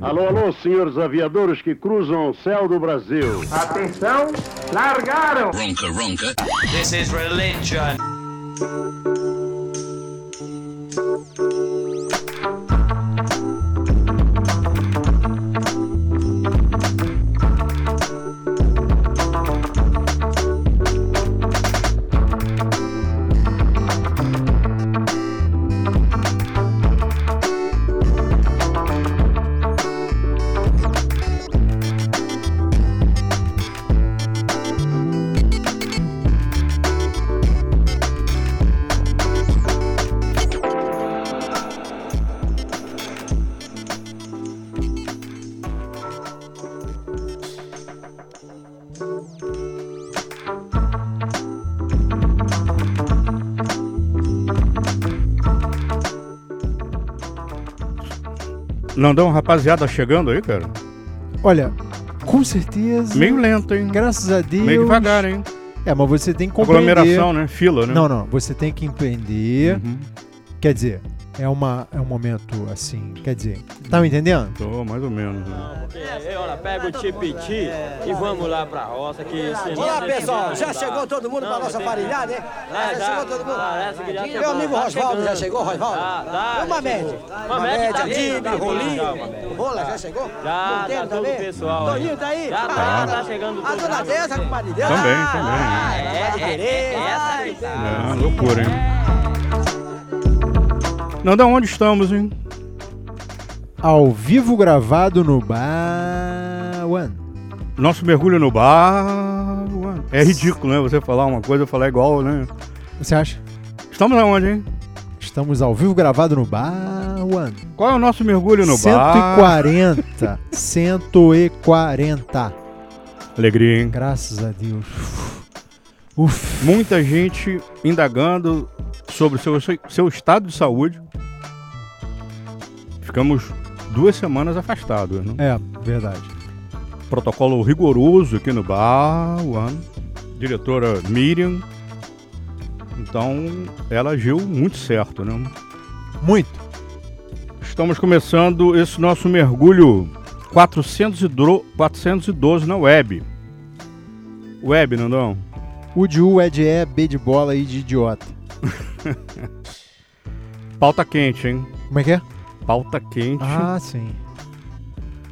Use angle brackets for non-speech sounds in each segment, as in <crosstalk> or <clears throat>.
Alô, alô, senhores aviadores que cruzam o céu do Brasil. Atenção, largaram! Ronca, ronca. This is religion. Nandão, rapaziada, chegando aí, cara? Olha, com certeza. Meio lento, hein? Graças a Deus. Meio devagar, hein? É, mas você tem que compreender. Aglomeração, né? Fila, né? Não, não. Você tem que empreender. Uhum. Quer dizer, é, uma, é um momento assim. Quer dizer, tá me entendendo? Tô, mais ou menos. Né? É, olha, pega o tipiti e vamos lá pra roça que Olá pessoal, já chegou todo mundo para nossa farinhada, hein? Ah, Já chegou todo mundo. Parece que já Meu chegou, amigo tá Rosvaldo já chegou, Rosvaldo? Tá, tá, Uma já média. vindo Rolinho. já. Rola, já chegou? Já, tá todo também? o pessoal aí. Toninho tá aí? Já tá, tá chegando A tudo. dona Deza, a compadre dela. Também, Ah, também. ah, É, é, é, é, é, aí tá. É, loucura, hein? Nandão, onde estamos, hein? Ao vivo gravado no Bar One. Nosso mergulho no bar. ué. É ridículo, né? Você falar uma coisa e falar igual, né? Você acha? Estamos aonde, hein? Estamos ao vivo gravado no Bar One. Qual é o nosso mergulho no bar? 140. 140. <laughs> Alegria, hein? Graças a Deus. Uf. Muita gente indagando sobre o seu, seu estado de saúde. Ficamos duas semanas afastados, né? É, verdade. Protocolo rigoroso aqui no bar, One. Diretora Miriam. Então, ela agiu muito certo, né? Muito. Estamos começando esse nosso mergulho 412, 412 na web. Web, Nandão? O de U é de E, B de bola e de idiota. <laughs> Pauta quente, hein? Como é que é? Pauta quente. Ah, sim.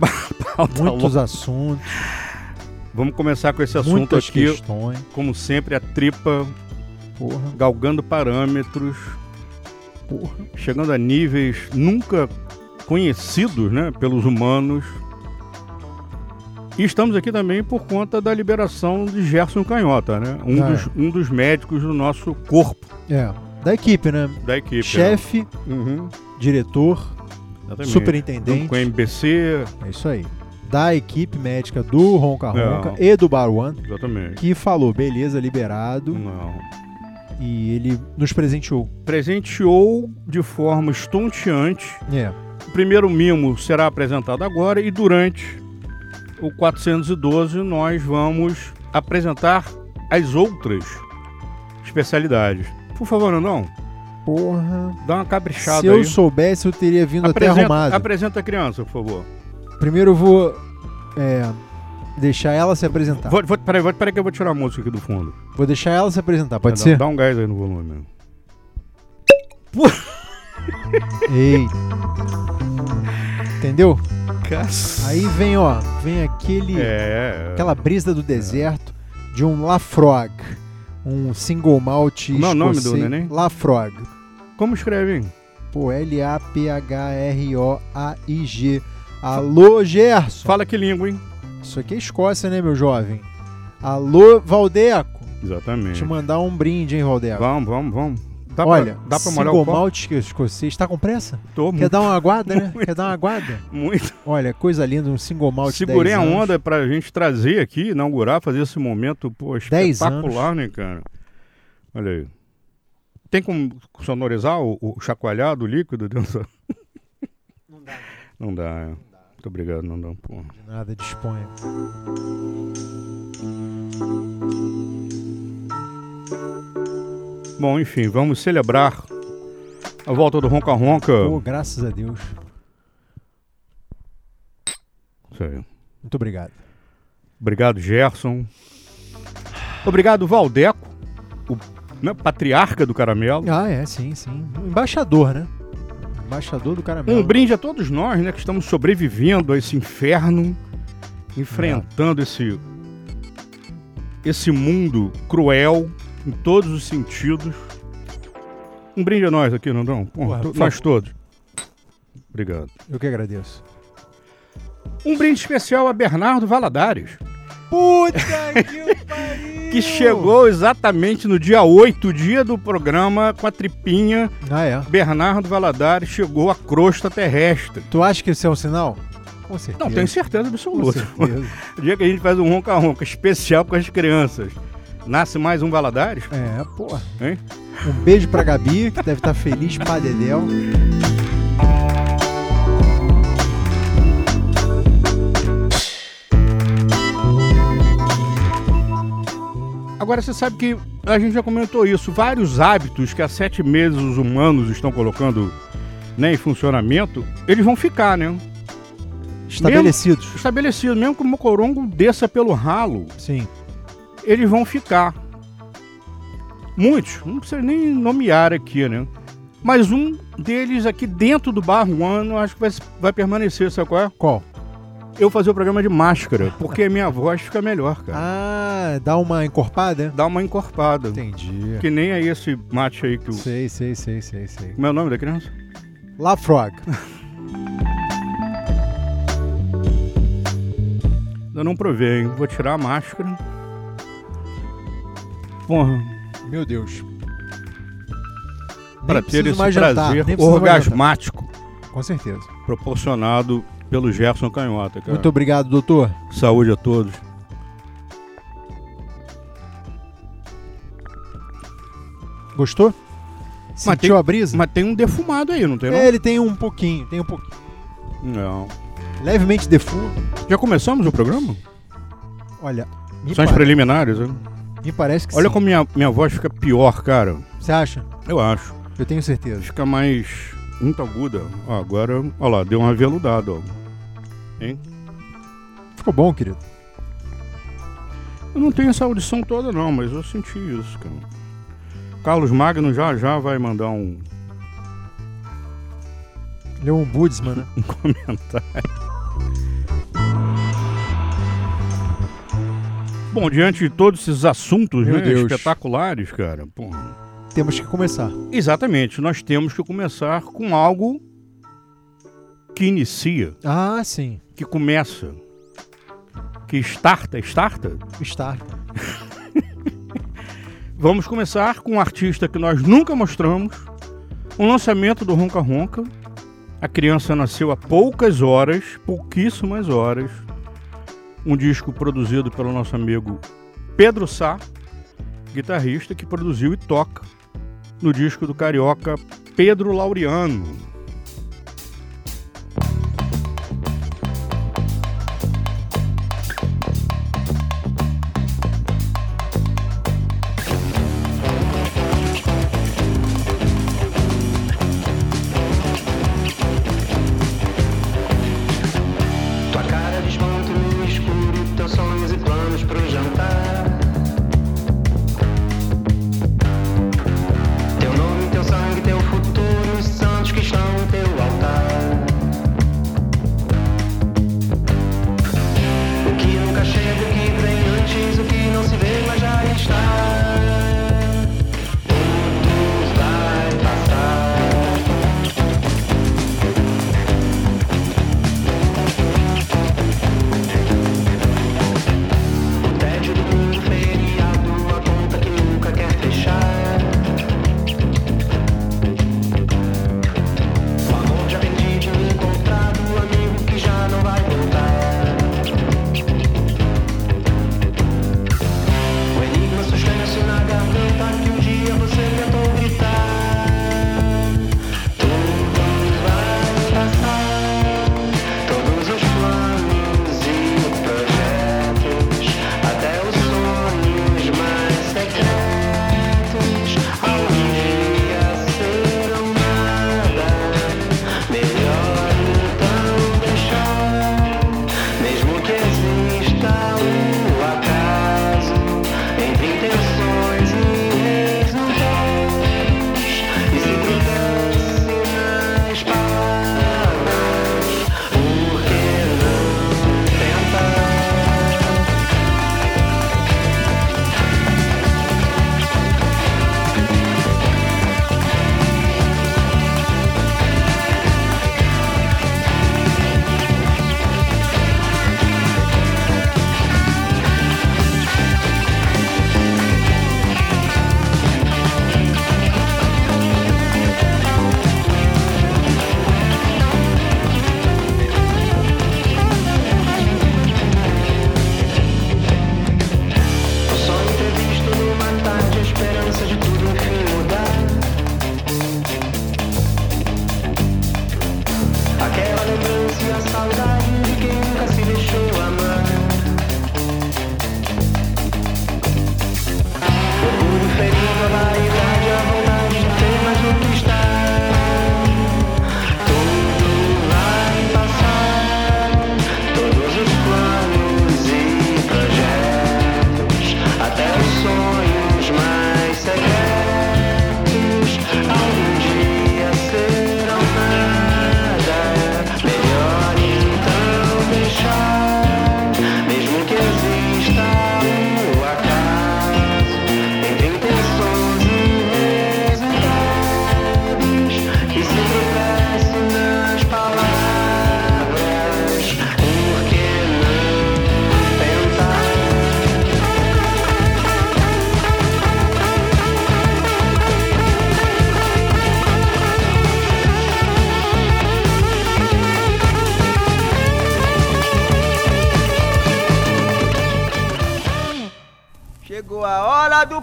<laughs> pauta Muitos louca. assuntos, Vamos começar com esse assunto muitas aqui. questões. Como sempre, a tripa Porra, galgando parâmetros, porra. chegando a níveis nunca conhecidos né, pelos humanos. E estamos aqui também por conta da liberação de Gerson Canhota, né? Um, Ah, é. dos, um dos médicos do nosso corpo, É, da equipe, né? da equipe. Chefe, né? Uhum, diretor, exatamente. superintendente. Junto com a MBC, É isso aí. Da equipe médica do Ronca Ronca Não. e do Bar One, exatamente. que falou, beleza, liberado. Não. E ele nos presenteou. Presenteou de forma estonteante É. O primeiro mimo será apresentado agora e durante o 412 nós vamos apresentar as outras especialidades. Por favor, não, Porra. dá uma caprichada Se eu aí. soubesse, eu teria vindo até apresenta, arrumado. apresenta a criança, por favor. Primeiro eu vou é, deixar ela se apresentar. Vou, vou, peraí, vou, peraí que eu vou tirar a música aqui do fundo. Vou deixar ela se apresentar, pode Dá- ser? Dá um gás aí no volume. <laughs> Ei. Entendeu? Caça. Aí vem, ó, vem aquele É. aquela brisa do deserto de um Lafroig, um single malt Como é o nome do escocês. neném? Lafroig. Como escreve, hein? Pô, L-A-P-H-R-O-A-I-G. Alô, Gerson. Fala que língua, hein? Isso aqui é Escócia, né, meu jovem? Alô, Valdeco. Exatamente. Te mandar um brinde, hein, Valdeco? Vamos, vamos, vamos. Dá Olha, pra, dá pra molhar o copo? malt escocês. Tá com pressa? Tô Quer muito, dar uma aguada, né? <laughs> Quer dar uma aguada? muito. Olha, coisa linda, um single malt Segurei 10 a anos. onda pra gente trazer aqui, inaugurar, fazer esse momento pô, espetacular, né, cara? Olha aí. Tem como sonorizar o, o chacoalhar do líquido dentro? <laughs> Não dá. Não dá, é. Muito obrigado, não dá. Pô. Nada, disponha. Bom, enfim, vamos celebrar a volta do Ronca Ronca. Pô, graças a Deus. Isso aí. Muito obrigado. Obrigado, Gerson. Obrigado, Valdeco, né, patriarca do caramelo. Ah, é, sim, sim. Embaixador, né? Embaixador do caramelo. Um brinde a todos nós, né, que estamos sobrevivendo a esse inferno, enfrentando esse esse mundo cruel em todos os sentidos. Um brinde a nós aqui, Nandão. Porra, favor. todos. Obrigado. Eu que agradeço. Um brinde especial a Bernardo Valadares, Puta que <laughs> pariu! que chegou exatamente no dia 8, dia do programa com a tripinha. Ah, é. Bernardo Valadares chegou à crosta terrestre. Tu acha que isso é um sinal? Com certeza. Não, tenho certeza Com absoluta. certeza. O <laughs> dia que a gente faz um ronca-ronca especial com as crianças. Nasce mais um Valadares, É, porra. hein? Um beijo pra Gabi, que deve estar feliz pra Agora você sabe que a gente já comentou isso. Vários hábitos que há sete meses os humanos estão colocando né, em funcionamento, eles vão ficar, né? Estabelecidos. Estabelecidos. Mesmo que o mocorongo desça pelo ralo, Sim. eles vão ficar. Muitos, não precisa nem nomear aqui, né? Mas um deles aqui dentro do Bar One, eu acho que vai, vai permanecer, sabe qual é? Qual? Eu fazer o programa de máscara, porque a minha voz fica melhor, cara. Ah, dá uma encorpada? Dá uma encorpada. Entendi. Que nem é esse mate aí que o. Sei, sei, sei, sei, sei. Como é o nome da criança? La Frog. <laughs> Eu não provei, hein? Vou tirar a máscara. Porra, Meu Deus. pra Nem ter esse jantar, prazer orgasmático. Com certeza. proporcionado pelo Gerson Canhota, cara. Muito obrigado, doutor. Saúde a todos. Gostou? Sentiu tem- a brisa? Mas tem um defumado aí, não tem não? É, ele tem um pouquinho, tem um pouquinho. Não. Levemente defundo. Já começamos o programa? Olha, me, São as preliminares, né? me parece que Olha sim. como minha, minha voz fica pior, cara. Você acha? Eu acho. Eu tenho certeza. Fica mais. Muito aguda. Ó, agora, ó lá, deu uma aveludada, ó. Hein? Ficou bom, querido. Eu não tenho essa audição toda, não, mas eu senti isso, cara. Carlos Magno já já vai mandar um, Ele é um Budsman, né? <laughs> um comentário. Bom, diante de todos esses assuntos né, espetaculares, cara, pô, Temos que começar. exatamente, nós temos que começar com algo que inicia, Ah, sim. que começa, que starta, starta. Está. <laughs> Vamos começar com um artista que nós nunca mostramos, um lançamento do Ronca Ronca. A criança nasceu há poucas horas, pouquíssimas horas. Um disco produzido pelo nosso amigo Pedro Sá, guitarrista que produziu e toca no disco do carioca Pedro Laureano.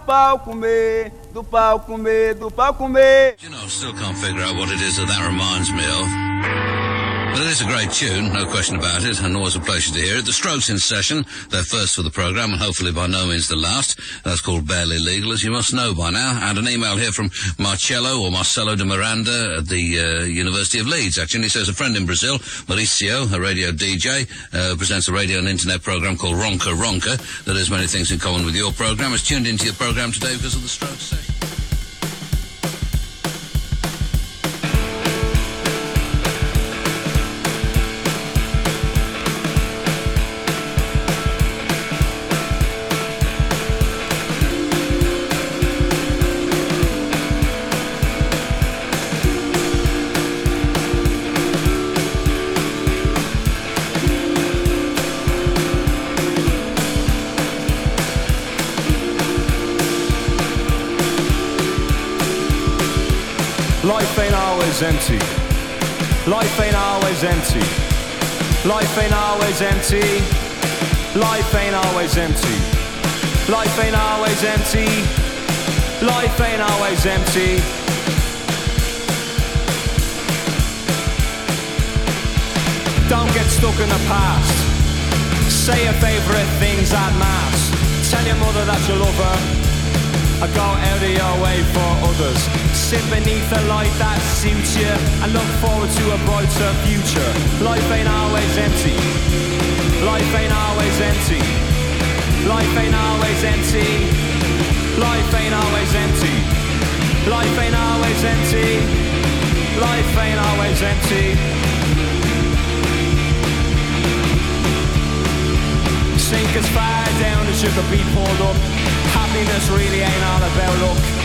Pau comer, do pau comer, do pau comer. You know, still can't figure out what it is that that reminds me of. But it is a great tune, no question about it, and always a pleasure to hear it. The Strokes in session, their first for the programme, and hopefully by no means the last. That's called Barely Legal, as you must know by now. And an email here from Marcello, or Marcelo de Miranda, at the uh, University of Leeds, actually. He says a friend in Brazil, Mauricio, a radio DJ, uh, presents a radio and internet programme called Ronca Ronca, that has many things in common with your programme, has tuned into your programme today because of the Strokes session. Life ain't always empty. Life ain't always empty. Life ain't always empty. Life ain't always empty. Don't get stuck in the past. Say your favourite things at mass. Tell your mother that you love her. I go out of your way for others. Sit beneath a light that suits you and look forward to a brighter future. Life ain't always empty. Life ain't always empty. Life ain't always empty. Life ain't always empty. Life ain't always empty. Life ain't always empty. Sink as far down as you could be pulled up. Happiness really ain't all about luck.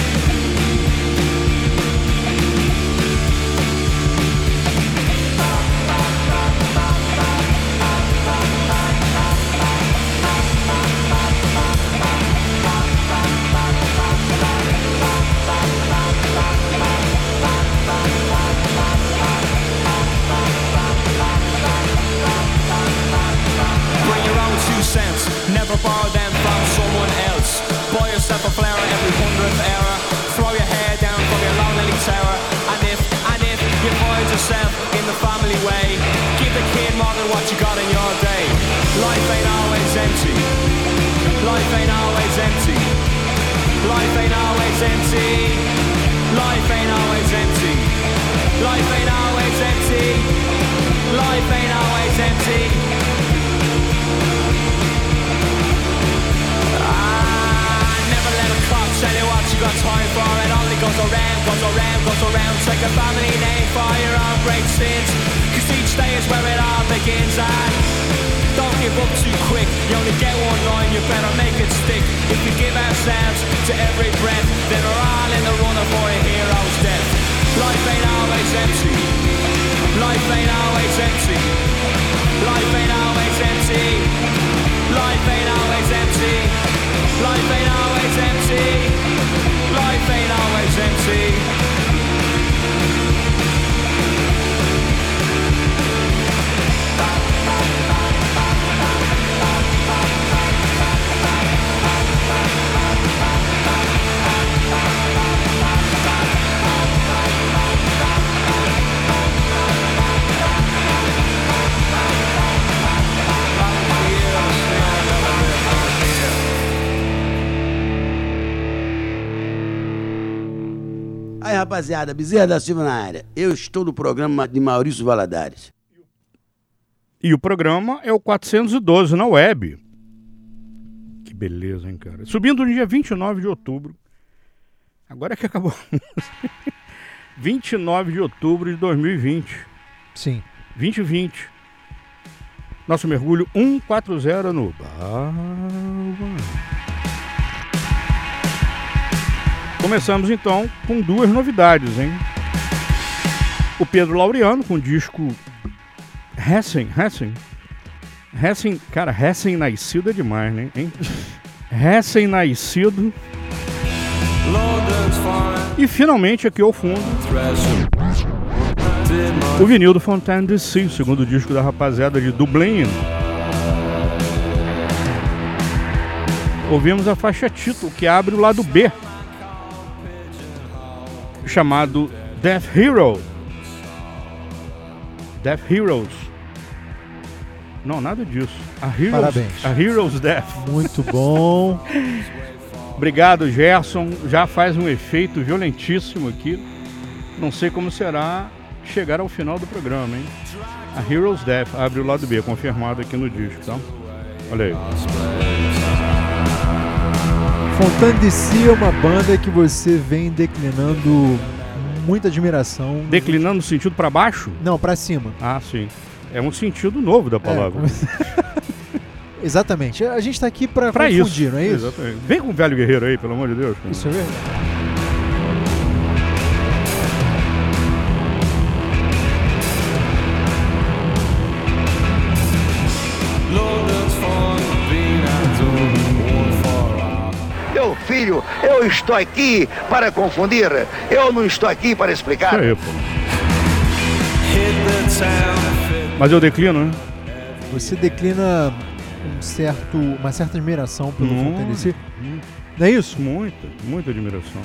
Life ain't always empty. Life ain't always empty. Life ain't always empty. Life ain't always empty. Ah, never let a clock tell you what you got time for. It only goes around, goes around, goes around. Take a family name for your own great sins. Cause each day is where it all begins. And don't give up too quick. You only get one line, you better make it stick. If we give ourselves to every breath, then we're all in the runner for a hero's death. Life ain't always empty. Life ain't always empty. Life ain't always empty. Life ain't always empty. Life ain't always empty. Life ain't always empty. Rapaziada, Bezerra da Silva na área. Eu estou no programa de Maurício Valadares. E o programa é o 412 na web. Que beleza, hein, cara? Subindo no dia 29 de outubro. Agora é que acabou. <laughs> 29 de outubro de 2020. Sim. 2020. Nosso mergulho 140 no. Começamos então com duas novidades, hein? O Pedro Laureano com o disco Hessen, Hessen. Hessen, cara, Hessen nascido é demais, né? Hein? Nascido. E finalmente aqui ao fundo. O vinil do Fontaine DC, segundo disco da rapaziada de Dublin. Ouvimos a faixa título que abre o lado B, chamado Death Hero. Death Heroes. Não, nada disso. A Heroes, Parabéns. A Heroes Death. Muito bom. <laughs> Obrigado, Gerson. Já faz um efeito violentíssimo aqui. Não sei como será chegar ao final do programa, hein? A Heroes Death abre o lado B, confirmado aqui no disco, tá? Olha aí. Fontane DC é uma banda que você vem declinando muita admiração. Declinando no sentido para baixo? Não, pra cima. Ah, sim. É um sentido novo da palavra. <laughs> Exatamente. A gente tá aqui Pra confundir, isso. não é isso? Exatamente. Vem com o velho guerreiro aí, pelo amor de Deus. cara. Isso é verdade. Filho, eu estou aqui para confundir. Eu não estou aqui para explicar. Aí. Mas eu declino, né? Você declina um certo, uma certa admiração pelo DC. Não é isso? Muita, muita admiração.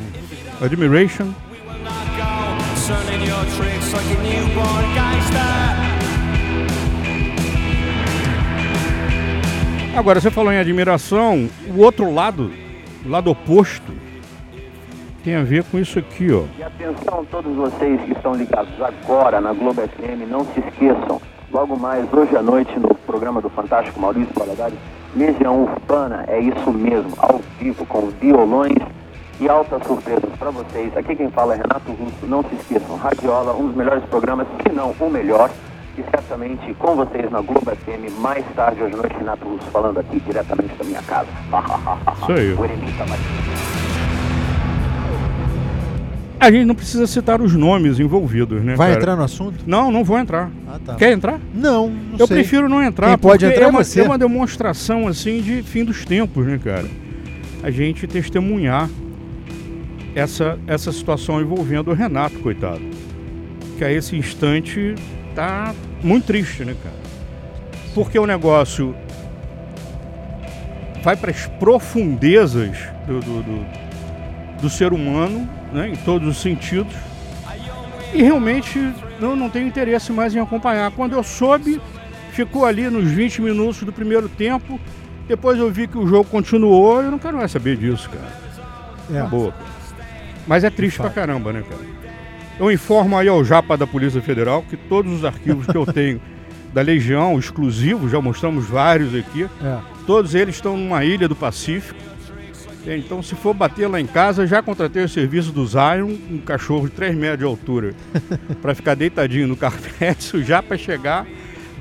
Admiration. Agora, você falou em admiração, o outro lado, lado oposto, tem a ver com isso aqui, ó. E atenção todos vocês que estão ligados agora na Globo FM, não se esqueçam, logo mais hoje à noite no programa do Fantástico Maurício Valadares, Legião Urbana, é isso mesmo, ao vivo, com violões e altas surpresas para vocês. Aqui quem fala é Renato Russo, não se esqueçam, Radiola, um dos melhores programas, se não o melhor, e certamente com vocês na Globo FM, mais tarde hoje à noite, Renato Russo falando aqui diretamente da minha casa. <laughs> Isso aí. O Eremita Martins. A gente não precisa citar os nomes envolvidos, né? Vai cara? entrar no assunto? Não, não vou entrar. Ah, tá. Quer entrar? Não, não Eu sei. prefiro não entrar. Quem pode porque entrar é é uma, você. é uma demonstração assim de fim dos tempos, né, cara? A gente testemunhar essa, essa situação envolvendo o Renato, coitado. Que a esse instante tá muito triste, né, cara? Porque o negócio vai para as profundezas do, do, do, do ser humano, né, em todos os sentidos. E realmente eu não tenho interesse mais em acompanhar. Quando eu soube, ficou ali nos 20 minutos do primeiro tempo. Depois eu vi que o jogo continuou. Eu não quero mais saber disso, cara. É. Acabou. cara. Mas é triste pra caramba, né, cara? Eu informo aí ao Japa da Polícia Federal que todos os arquivos que eu tenho <laughs> da Legião, exclusivos, já mostramos vários aqui, É. todos eles estão numa ilha do Pacífico. Entende? Então, se for bater lá em casa, já contratei o serviço do Zion, um cachorro de 3 metros de altura, <laughs> pra ficar deitadinho no carpete. Se <laughs> o Japa chegar,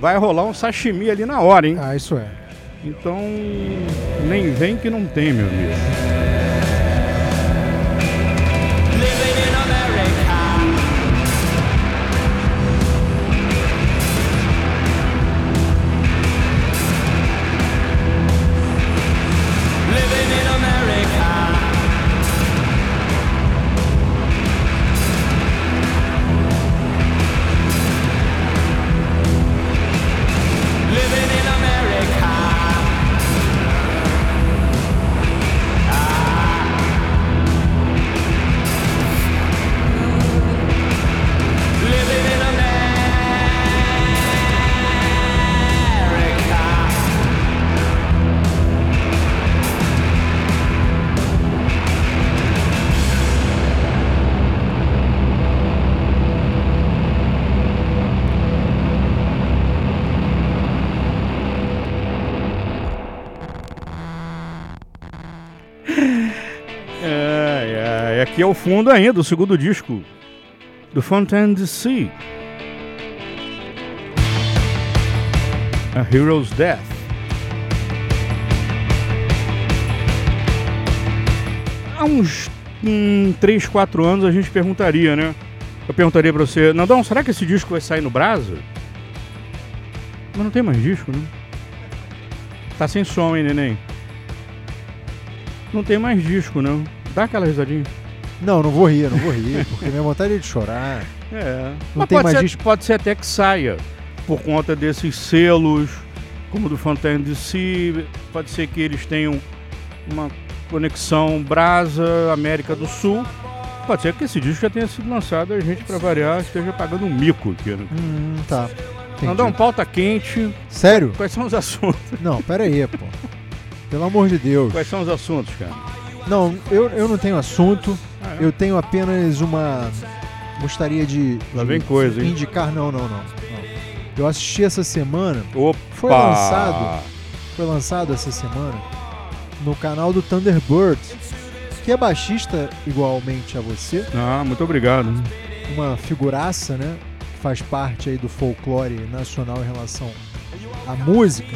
vai rolar um sashimi ali na hora, hein? Ah, isso é. Então, nem vem que não tem, meu amigo. Fundo ainda, o segundo disco do Fontaine DC. A Hero's Death. Há uns hum, 3, 4 anos a gente perguntaria, né? Eu perguntaria pra você, Nandão, será que esse disco vai sair no Brasa? Mas não tem mais disco, né? Tá sem som, hein, neném? Não tem mais disco, não. Dá aquela risadinha. Não, não vou rir, não vou rir, porque minha vontade é de chorar. É. Não Mas tem pode, mais ser, pode ser até que saia. Por conta desses selos, como do Fontaine DC. Pode ser que eles tenham uma conexão Brasa, América do Sul. Pode ser que esse disco já tenha sido lançado e a gente, pra variar, esteja pagando um mico aqui, né? Hum, tá. Entendi. Mandar um pauta quente. Sério? Quais são os assuntos? Não, pera aí, pô. Pelo amor de Deus. Quais são os assuntos, cara? Não, eu, eu não tenho assunto. Ah, é? Eu tenho apenas uma. Gostaria de. Lá de vem coisa, hein? Indicar. Não, não, não, não. Eu assisti essa semana. Opa! Foi lançado. Foi lançado essa semana no canal do Thunderbird, que é baixista igualmente a você. Ah, muito obrigado. Uma figuraça, né? Que faz parte aí do folclore nacional em relação à música.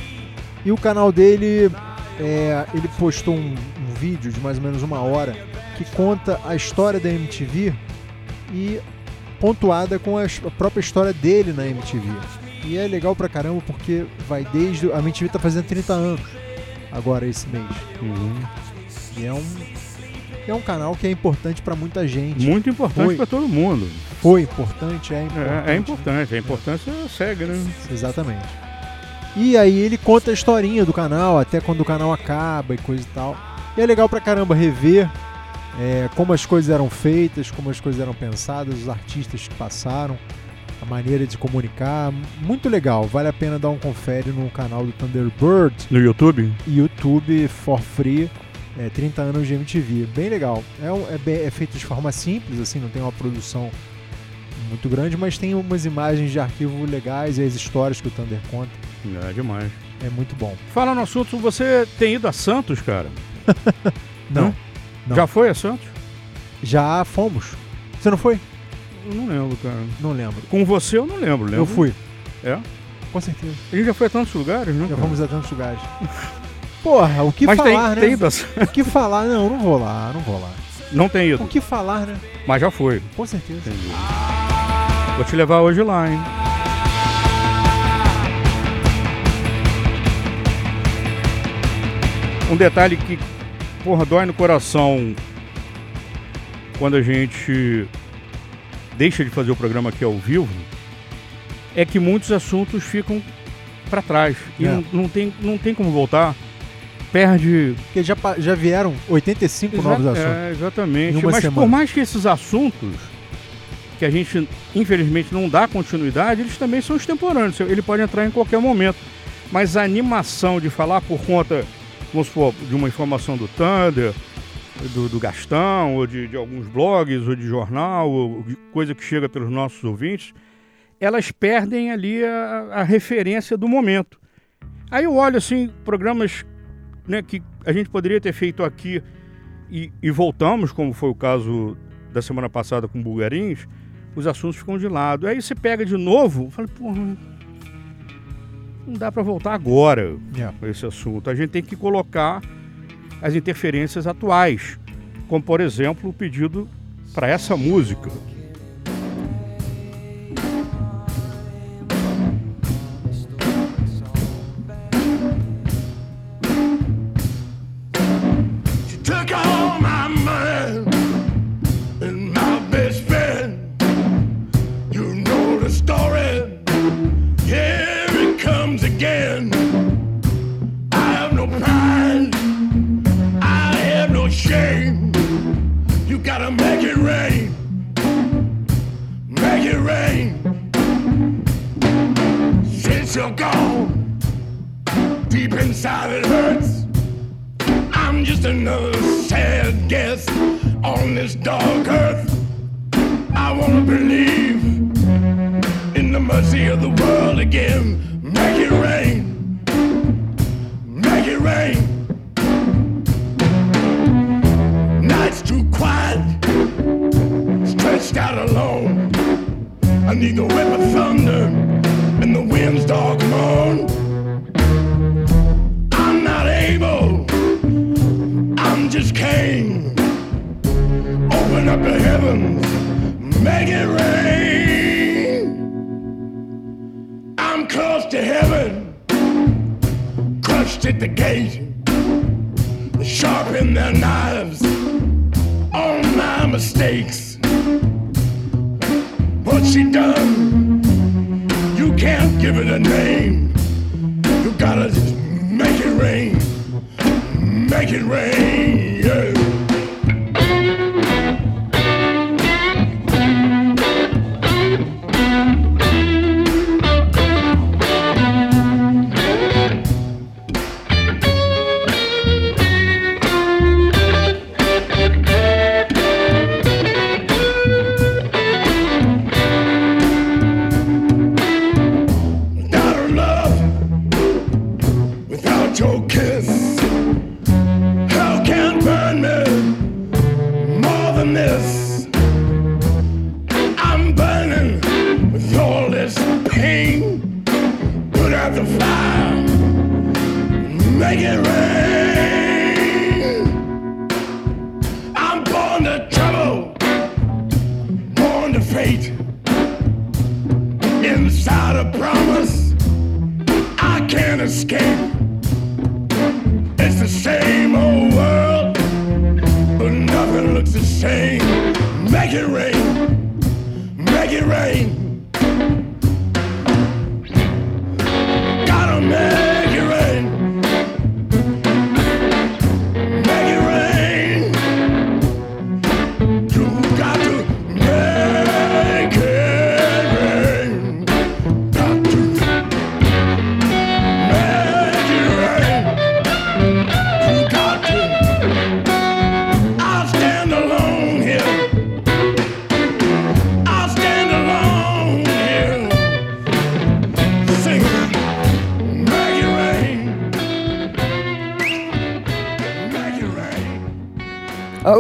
E o canal dele, é, ele postou um, um vídeo de mais ou menos uma hora que conta a história da MTV e pontuada com a a própria história dele na MTV. E é legal pra caramba porque vai desde. A MTV tá fazendo 30 anos agora esse mês. Uhum. E é um. É um canal que é importante pra muita gente. Muito importante pra todo mundo. Foi importante, é importante. É, é importante. A importância segue, né? Exatamente. E aí ele conta a historinha do canal, até quando o canal acaba e coisa e tal. E é legal pra caramba rever é, como as coisas eram feitas, como as coisas eram pensadas, os artistas que passaram, a maneira de comunicar. Muito legal, vale a pena dar um confere no canal do Thunderbird. No YouTube? YouTube for free. É, 30 anos de MTV, bem legal. É, é é feito de forma simples, assim, não tem uma produção muito grande, mas tem umas imagens de arquivo legais e as histórias que o Thunder conta. É demais. É muito bom. Fala no assunto, você tem ido a Santos, cara? <laughs> Não. Não. Já foi a Santos? Já fomos. Você não foi? Eu não lembro, cara. Não lembro. Com você eu não lembro, lembro. Eu fui. É? Com certeza. A gente já foi a tantos lugares, né? Já cara? fomos a tantos lugares. <laughs> Porra, o que Mas tem- falar, tem né? a- O que falar? Não, não vou lá, não vou lá. Não tem ido. O que falar, né? Mas já foi. Com certeza. Entendi. Vou te levar hoje lá, hein? Um detalhe que, porra, dói no coração quando a gente deixa de fazer o programa aqui ao vivo é que muitos assuntos ficam pra trás e É. não, não tem, não tem como voltar. Perde Porque já, já vieram 85 novos Exa- assuntos. É, exatamente. Mas semana. por mais que esses assuntos, que a gente infelizmente não dá continuidade, eles também são extemporâneos. Ele pode entrar em qualquer momento. Mas a animação de falar por conta, vamos supor, de uma informação do Thunder, do, do Gastão, ou de, de alguns blogs, ou de jornal, ou de coisa que chega pelos nossos ouvintes, elas perdem ali a, a referência do momento. Aí eu olho assim, programas né, que a gente poderia ter feito aqui e, e voltamos, como foi o caso da semana passada com Bulgarins, os assuntos ficam de lado. Aí você pega de novo, fala, porra, não dá para voltar agora É. com esse assunto. A gente tem que colocar as interferências atuais, como por exemplo o pedido para essa música. Make it rain. Make it rain. Since you're gone, deep inside it hurts. I'm just another sad guest on this dark earth. I wanna believe in the mercy of the world again. Make it rain. Make it rain. Not alone. I need the whip of thunder and the wind's dark moan. I'm not able, I'm just Cain. Open up the heavens, make it rain. I'm close to heaven, crushed at the gate. Sharpen their knives on my mistakes. She done, you can't give it a name. You gotta just make it rain, make it rain.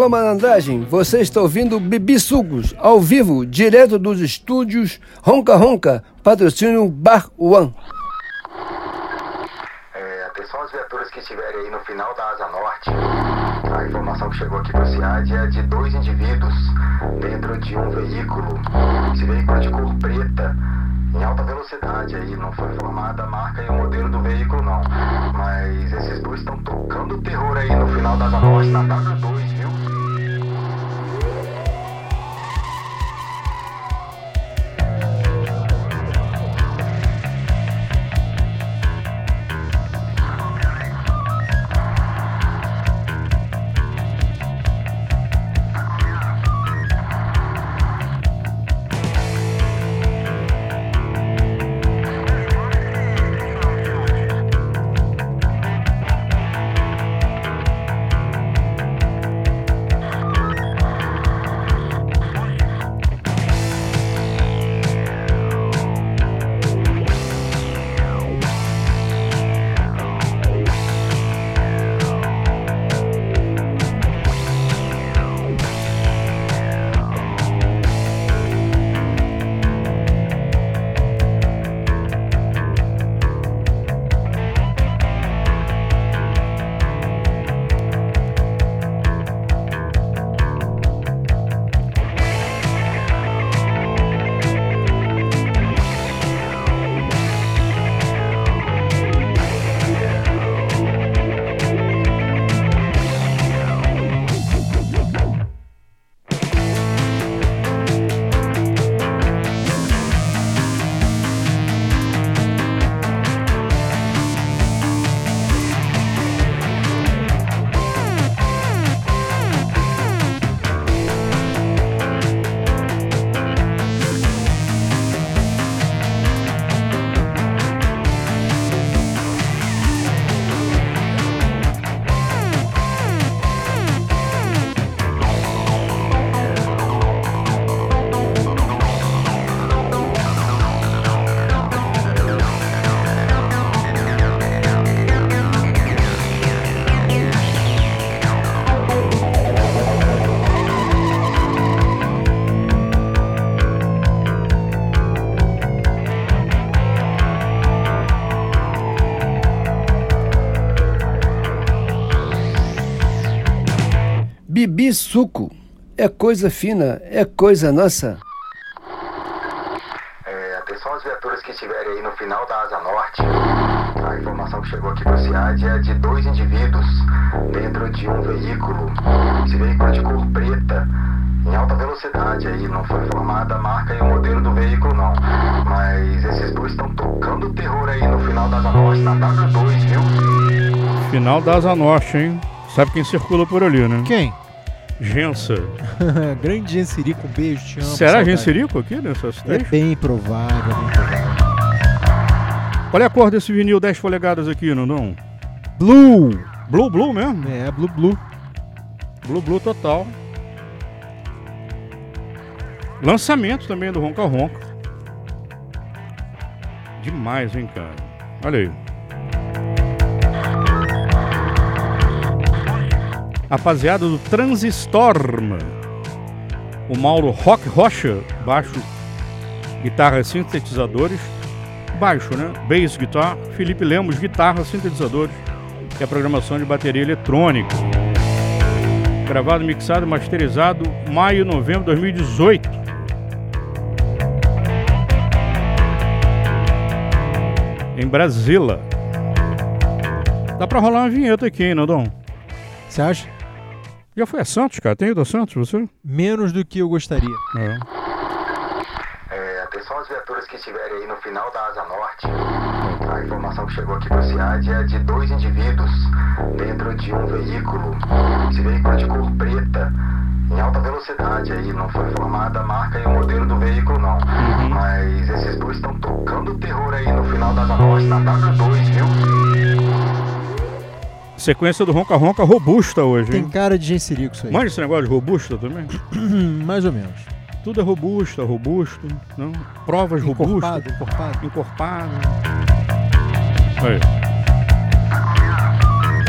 Malandragem, você está ouvindo Bibi Sugos, ao vivo, direto dos estúdios Ronca Ronca, patrocínio Bar One. É, atenção às viaturas que estiverem aí no final da Asa Norte. A informação que chegou aqui para o CIAD é de dois indivíduos dentro de um veículo. Esse veículo é de cor preta, em alta velocidade aí. Não foi informada a marca e o modelo do veículo não. Mas esses dois estão tocando terror aí no final da Asa Norte, na W2, Bibi Suco. É coisa fina, é coisa nossa. É, atenção às viaturas que estiverem aí no final da Asa Norte. A informação que chegou aqui pro CIAD é de dois indivíduos dentro de um veículo. Esse veículo é de cor preta, em alta velocidade aí. Não foi informada a marca e o modelo do veículo, não. Mas esses dois estão tocando terror aí no final da Asa Norte, na W2, viu? Final da Asa Norte, hein? Sabe quem circula por ali, né? Quem? Gensa. <laughs> Grande Genserico, um beijo, te amo. Será saudade. Genserico aqui nessas É três? bem provável, bem provável. Qual é a cor desse vinil 10 polegadas aqui, Nandão? Blue. Blue, blue mesmo? É, blue, blue. Blue, blue total. Lançamento também do Ronca Ronca. Demais, hein, cara? Olha aí. Rapaziada do Transistorm. O Mauro Rock Rocha, baixo, guitarra, sintetizadores. Baixo, né? Bass guitar. Felipe Lemos, guitarra, sintetizadores. E a programação de bateria eletrônica. Gravado, mixado, masterizado, maio, novembro de 2018. Em Brasília. Dá pra rolar uma vinheta aqui, hein, Nandão? Você acha? Já foi a Santos, cara? Tem ido a Santos, você? Menos do que eu gostaria. É. É, atenção às viaturas que estiverem aí no final da Asa Norte. A informação que chegou aqui pro CIAD é de dois indivíduos dentro de um veículo. Esse veículo é de cor preta, em alta velocidade aí. Não foi informada a marca e o modelo do veículo, não. Mas esses dois estão tocando terror aí no final da Asa Norte, na W2, viu? Sequência do Ronca Ronca robusta hoje, Tem hein? cara de Genserico isso aí. Manja esse negócio de robusta também? <clears throat> Mais ou menos. Tudo é robusta, robusto, não? Provas robustas. Encorpado, encorpado. Encorpado. Aí.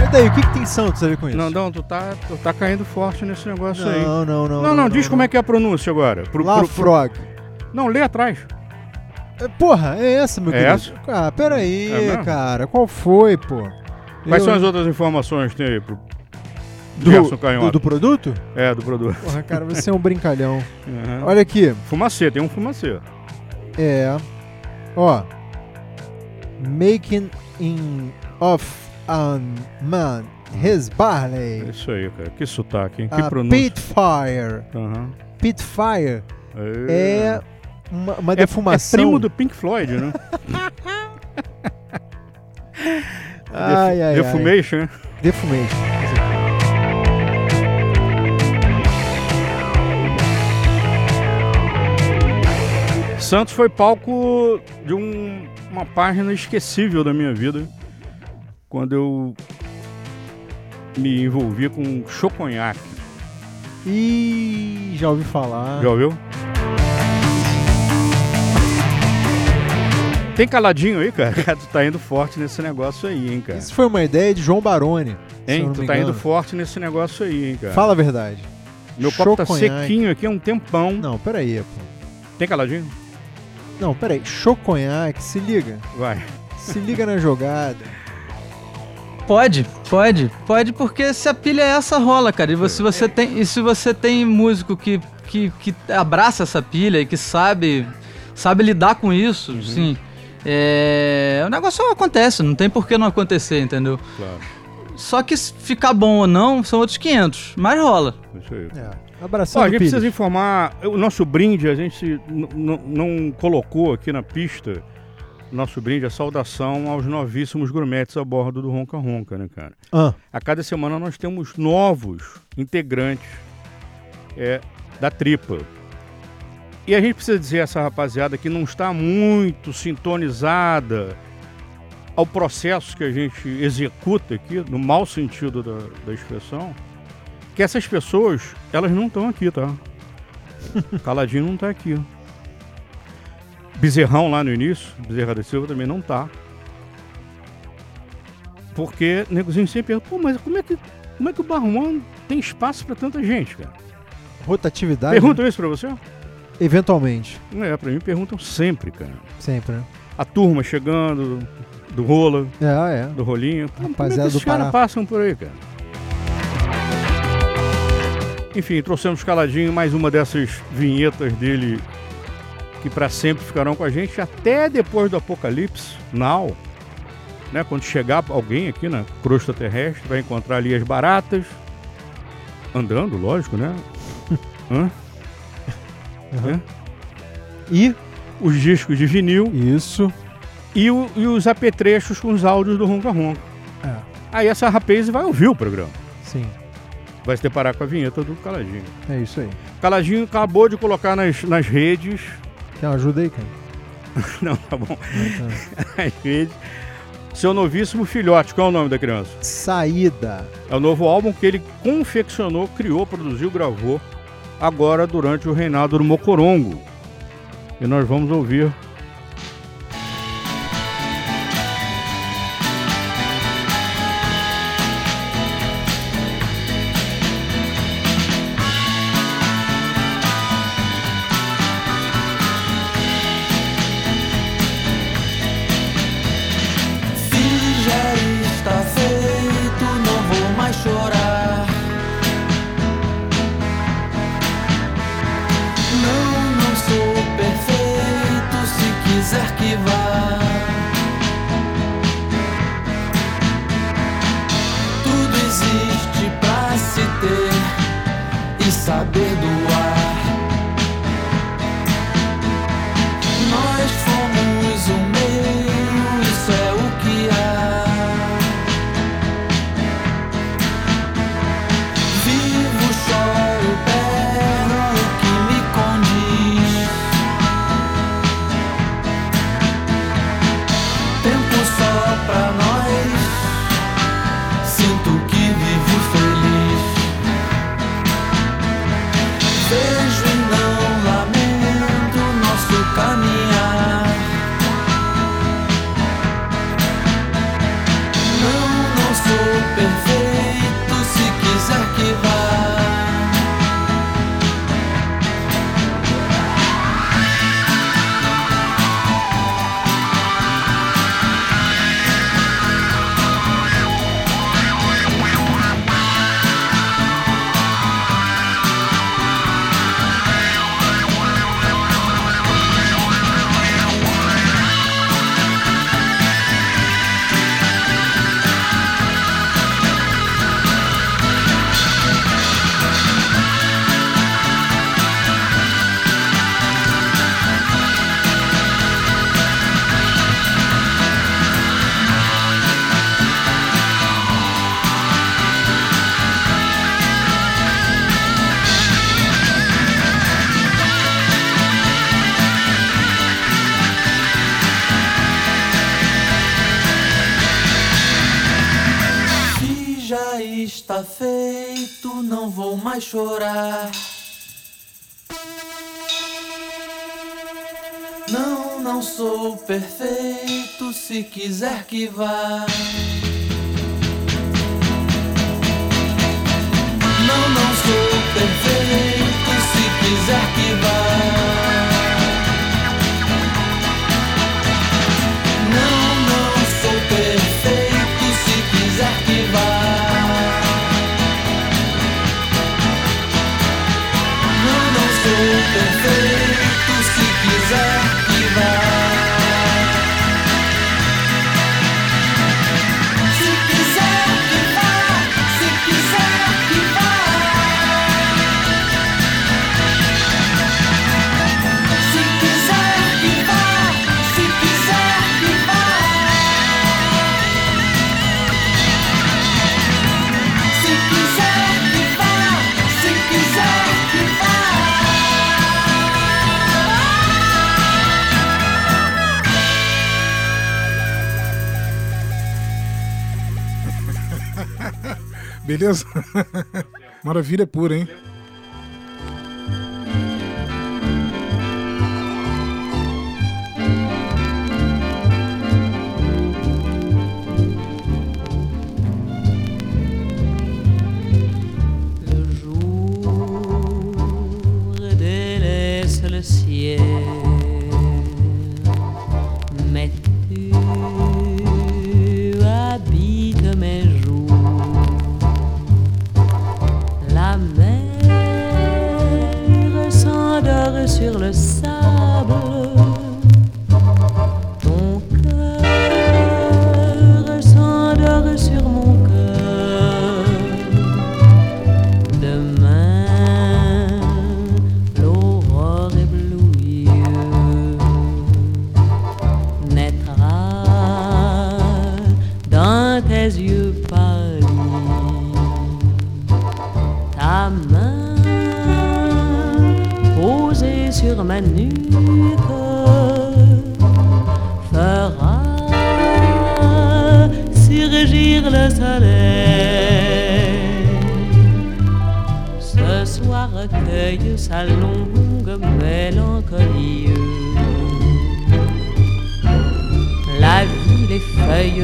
E daí, o que, que tem Santos a ver com isso? Nandão, tu tá, tu tá caindo forte nesse negócio aí. Não, não, não, Não, não, não, diz não, como não. é que é a pronúncia agora. Pro, La pro- pro- Frog. Não, lê atrás. É, Porra, é essa, meu É querido? essa? Ah, peraí, É cara. Qual foi, pô? Quais Eu- são as outras informações que tem aí pro Do, do, do produto? É, do produto. Porra, cara, você é um brincalhão. Uhum. Olha aqui. Fumacê, tem um fumacê. É. Ó. Making in of a man his barley. É isso aí, cara. Que sotaque, hein? Que A pronúncia. Pitfire. Aham. Pitfire É. é uma, uma É- defumação. É primo do Pink Floyd, né? <laughs> Ai, ai, ai. Defumation, né? Defumation. Santos foi palco de um- uma página esquecível da minha vida. Quando eu me envolvi com choconhaque. Ih, já ouvi falar. Já ouviu? Tem caladinho aí, cara? Cara, <laughs> tu tá indo forte nesse negócio aí, hein, cara? Isso foi uma ideia de João Baroni. Hein? Tu tá indo forte nesse negócio aí, hein, cara? Fala a verdade. Meu copo tá sequinho aqui há um tempão. Não, peraí, pô. Tem caladinho? Não, peraí. Choconhaque, se liga. Vai. Se liga na jogada. Pode, pode, pode, porque se a pilha é essa, rola, cara. E você, se você tem, e se você tem músico que, que, que abraça essa pilha e que sabe, sabe lidar com isso, Uhum. sim. É, o negócio acontece, não tem por que não acontecer, entendeu? Claro. Só que se ficar bom ou não, são outros 500, mas rola. Isso aí. É. Ó, Abraçando a gente pilhas. precisa informar, o nosso brinde a gente não colocou aqui na pista, nosso brinde é saudação aos novíssimos gourmetes a bordo do Ronca Ronca, né, cara? Ah. A cada semana nós temos novos integrantes é, da tripa. E a gente precisa dizer a essa rapaziada que não está muito sintonizada ao processo que a gente executa aqui, no mau sentido da, da expressão, que essas pessoas, elas não estão aqui, tá? <laughs> Caladinho não tá aqui. Bezerrão lá no início, Bezerra da Silva também não tá. Porque o negozinho sempre pergunta, pô, mas como é que, como é que o Barrumão tem espaço pra tanta gente, cara? Rotatividade. Perguntam isso pra você? Eventualmente. É, pra mim perguntam sempre, cara. Sempre, né? A turma chegando, do rola, É, é. do rolinho. É Rapaziada esses do caras Pará. passam por aí, cara? Enfim, trouxemos caladinho mais uma dessas vinhetas dele que para sempre ficarão com a gente até depois do Apocalipse Now. Né? Quando chegar alguém aqui na crosta terrestre, vai encontrar ali as baratas, andando, lógico, né? <laughs> Hã? Né? E os discos de vinil. Isso. E, o- e os apetrechos com os áudios do Ronca Ronca. É. Aí essa rapaz vai ouvir o programa. Sim. Vai se deparar com a vinheta do Caladinho. É isso aí. Caladinho acabou de colocar nas, nas redes. Uma ajuda aí, cara? <laughs> Não, tá bom. Nas redes. Seu novíssimo filhote, qual é o nome da criança? Saída. É o novo álbum que ele confeccionou, criou, produziu, gravou agora durante o reinado do Mocorongo. E nós vamos ouvir Maravilha pura, hein?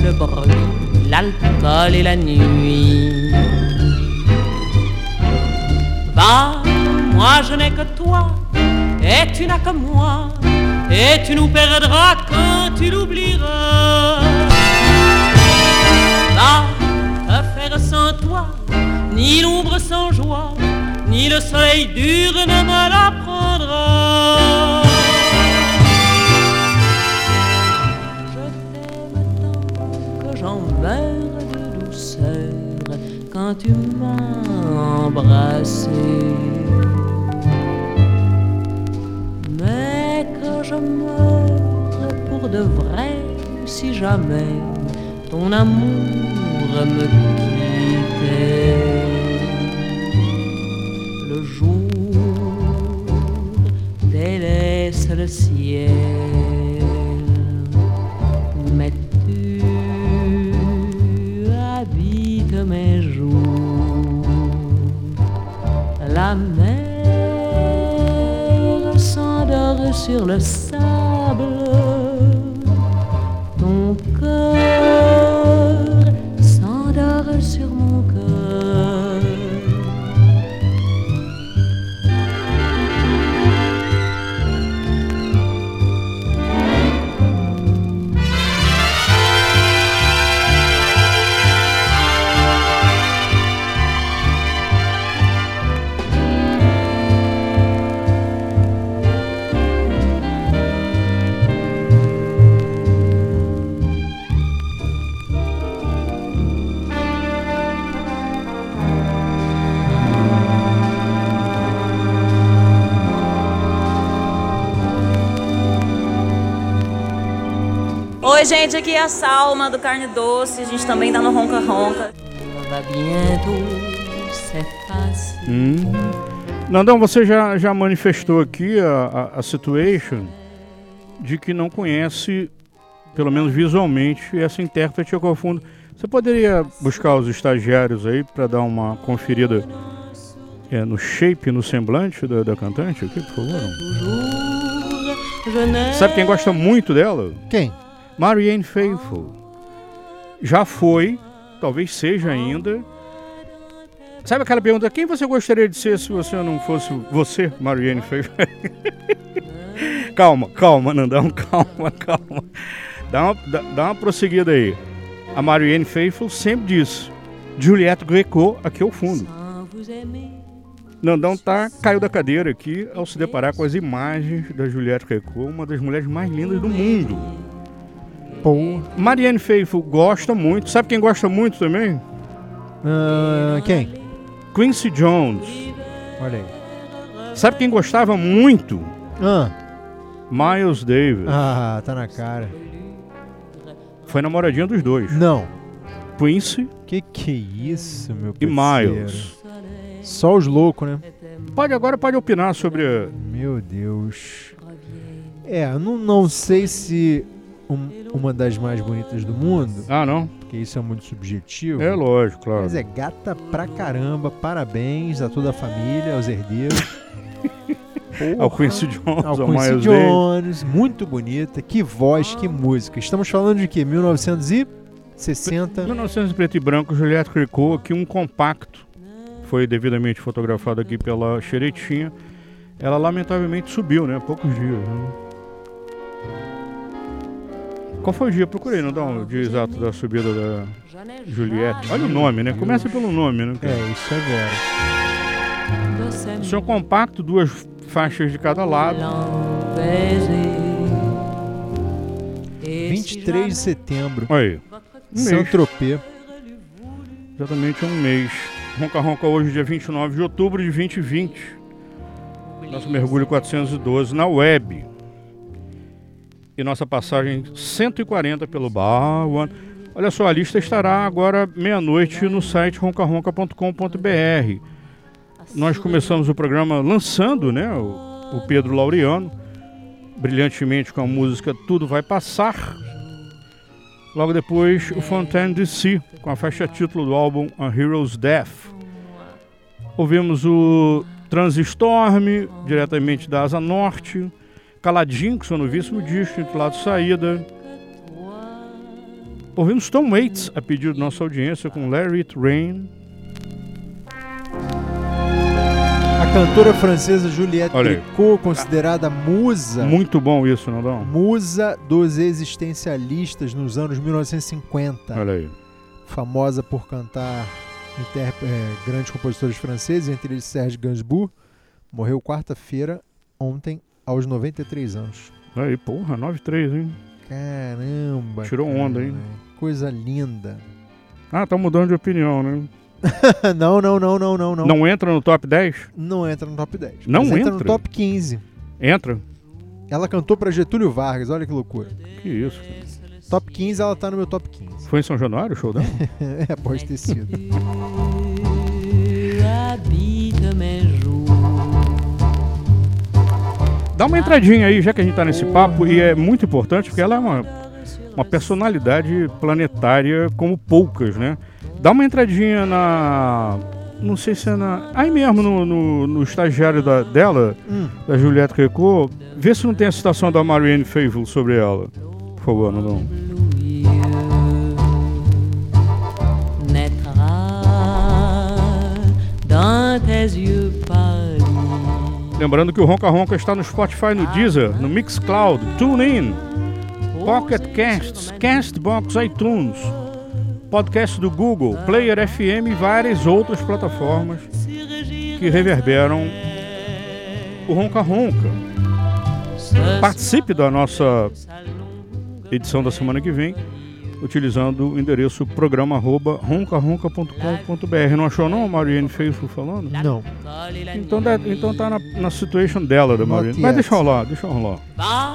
Le bruit, l'alcool et la nuit. Va, moi je n'ai que toi, et tu n'as que moi, et tu nous perdras quand tu l'oublieras. Va, te faire sans toi, ni l'ombre sans joie, ni le soleil dur ne me l'apprendra. Tu m'as embrassé. Mais que je meure pour de vrai si jamais ton amour me quittait. Le jour délaisse le ciel La mer s'endort sur le sable. Gente, aqui é a Salma do Carne Doce. A gente também tá no Ronca Ronca. Hum. Nandão, você já, já manifestou aqui a, a, a situation de que não conhece, pelo menos visualmente, essa intérprete ao fundo. Você poderia buscar os estagiários aí para dar uma conferida é, no shape, no semblante da, da cantante aqui, por favor? Sabe quem gosta muito dela? Quem? Marianne Faithfull. Já foi, talvez seja ainda. Sabe aquela pergunta, quem você gostaria de ser se você não fosse você, Marianne Faithfull? <laughs> calma, calma, Nandão, <laughs> calma, calma. Dá uma, dá, dá uma prosseguida aí. A Marianne Faithfull sempre disse, Juliette Greco aqui ao fundo. Nandão tá, caiu da cadeira aqui ao se deparar com as imagens da Juliette Greco, uma das mulheres mais lindas do mundo. Marianne Faithfull gosta muito. Sabe quem gosta muito também? Ah, quem? Quincy Jones. Olha aí. Sabe quem gostava muito? Ah. Miles Davis. Ah, tá na cara. Foi namoradinha dos dois. Não. Quincy Que que é isso, meu e parceiro? Miles. Só os loucos, né? Pode agora pode opinar sobre Meu Deus. É, não, não sei se um- uma das mais bonitas do mundo. Ah, não? Porque isso é muito subjetivo. É lógico, claro. Mas é gata pra caramba. Parabéns a toda a família, aos herdeiros. Ao Quincy Jones, Ao ao Quincy Jones. Muito bonita. Que voz, que música. Estamos falando de quê? 1960. 1900 preto e branco, Juliette Cricot, aqui um compacto. Foi devidamente fotografado aqui pela Xeretinha. Ela lamentavelmente subiu, né? Poucos dias. Né? Qual foi o dia? Procurei, não dá um dia exato da subida da Juliette. Olha o nome, né? Começa pelo nome, né? cara? É, isso é vera. Um compacto, duas faixas de cada lado. 23 de setembro. Aí. Um mês. Saint-Tropez. Exatamente um mês. Ronca Ronca hoje, dia 29 de outubro de 2020. Nosso mergulho 412 na web. E nossa passagem 140 pelo Bar One. Olha só, a lista estará agora meia-noite no site roncarronca.com.br. Nós começamos o programa lançando né, o, o Pedro Laureano, brilhantemente com a música Tudo Vai Passar. Logo depois, o Fontaine DC, com a faixa título do álbum A Hero's Death. Ouvimos o Transistorm, diretamente da Asa Norte. Caladinho, com seu novíssimo disco, intitulado Saída. Ouvimos Tom Waits, a pedido da nossa audiência, com Larry It Rain. A cantora francesa Juliette. Tricot, considerada musa. Muito bom isso, não dá? Musa dos existencialistas nos anos 1950. Olha aí. Famosa por cantar interp- eh, grandes compositores franceses, entre eles Serge Gainsbourg. Morreu quarta-feira, ontem, aos 93 anos. Aí, porra, 9-3, hein? Caramba. Tirou onda, hein? Coisa linda. Ah, tá mudando de opinião, né? <laughs> não, não, não, não, não, não. Não entra no top 10? Não entra no top 10. Não mas entra no entra? top 15. Entra? Ela cantou pra Getúlio Vargas, olha que loucura. Que isso, cara. Top 15, ela tá no meu top 15. Foi em São Januário o show dela? <laughs> é, pode ter sido. Dá uma entradinha aí, já que a gente tá nesse papo, e é muito importante, porque ela é uma, uma personalidade planetária como poucas, né? Dá uma entradinha na. Não sei se é na. Aí mesmo no, no, no estagiário da, dela, Hum. da Juliette Recot, vê se não tem a citação da Marianne Faithfull sobre ela. Por favor, não. não. dans tes yeux. Lembrando que o Ronca Ronca está no Spotify, no Deezer, no Mixcloud, TuneIn, Pocket Casts, Castbox, iTunes, podcast do Google, Player FM e várias outras plataformas que reverberam o Ronca Ronca. Participe da nossa edição da semana que vem utilizando o endereço programa arroba roncaronca.com.br. Não achou não, a Mariane Faithful falando? Não. Então, então tá na, na situation dela, da Mariane. Mas deixa rolar, deixa rolar.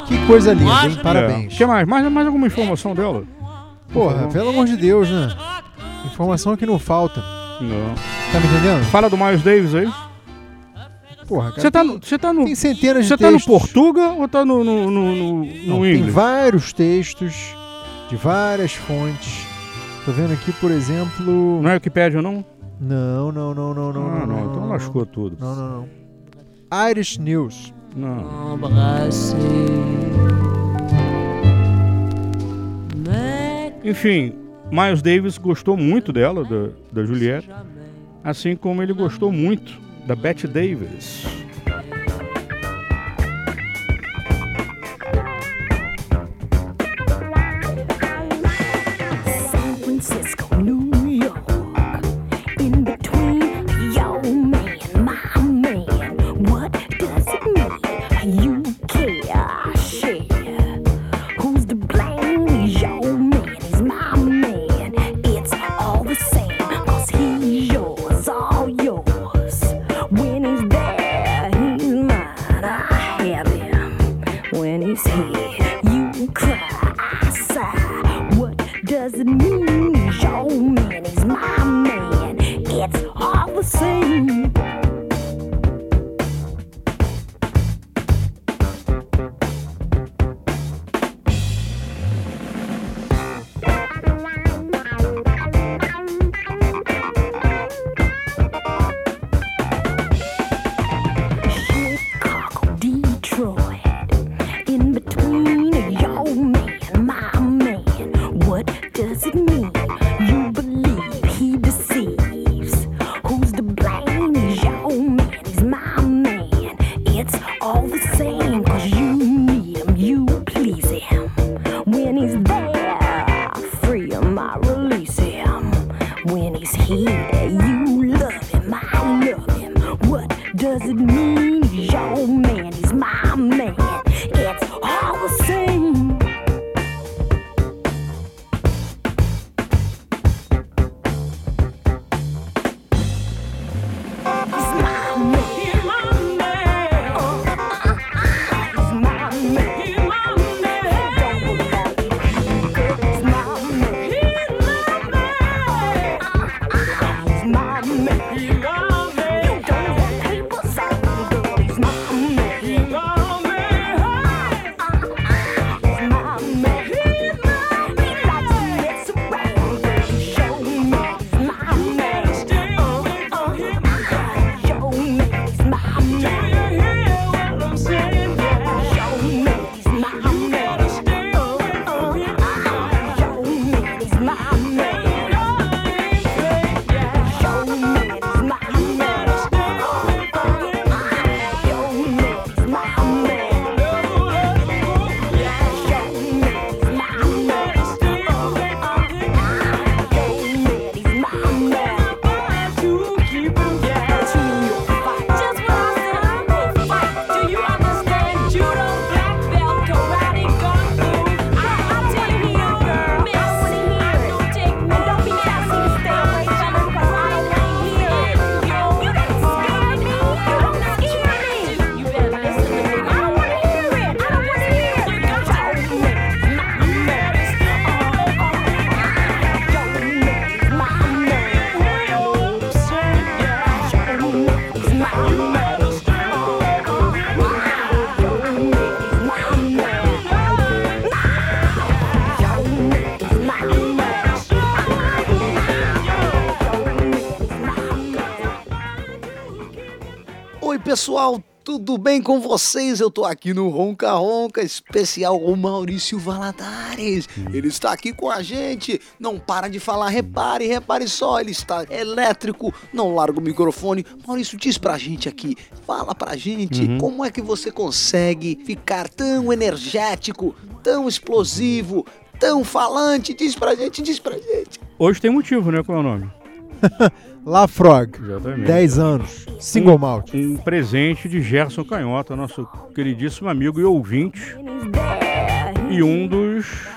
Que coisa linda, hein? Parabéns. O que mais? mais? Mais alguma informação dela? Porra, pelo amor de Deus, né? Informação que não falta. Não. Tá me entendendo? Fala do Miles Davis aí. Porra, cara. Você tá, no- você tá no. Tem centenas de Você tá no. Portuga ou tá no, no, no, no, no Não, tem vários textos de várias fontes. Tô vendo aqui, por exemplo. Não é Wikipédia, não? Não, não, não, não, não. Ah, não, então lascou tudo. Não, não, não. Irish News. Não. Enfim, Miles Davis gostou muito dela, da, da Juliette, assim como ele gostou muito da Bette Davis. Pessoal, tudo bem com vocês? Eu tô aqui no Ronca Ronca, especial o Maurício Valadares. Ele está aqui com a gente. Não para de falar, repare, repare só, ele está elétrico, não larga o microfone. Maurício, diz pra gente aqui, fala pra gente, Uhum. como é que você consegue ficar tão energético, tão explosivo, tão falante? Diz pra gente, diz pra gente. Hoje tem motivo, né? Qual é o nome? <laughs> La Frog, Exatamente. 10 anos, single um, malt. Um presente de Gerson Canhota, nosso queridíssimo amigo e ouvinte. E um dos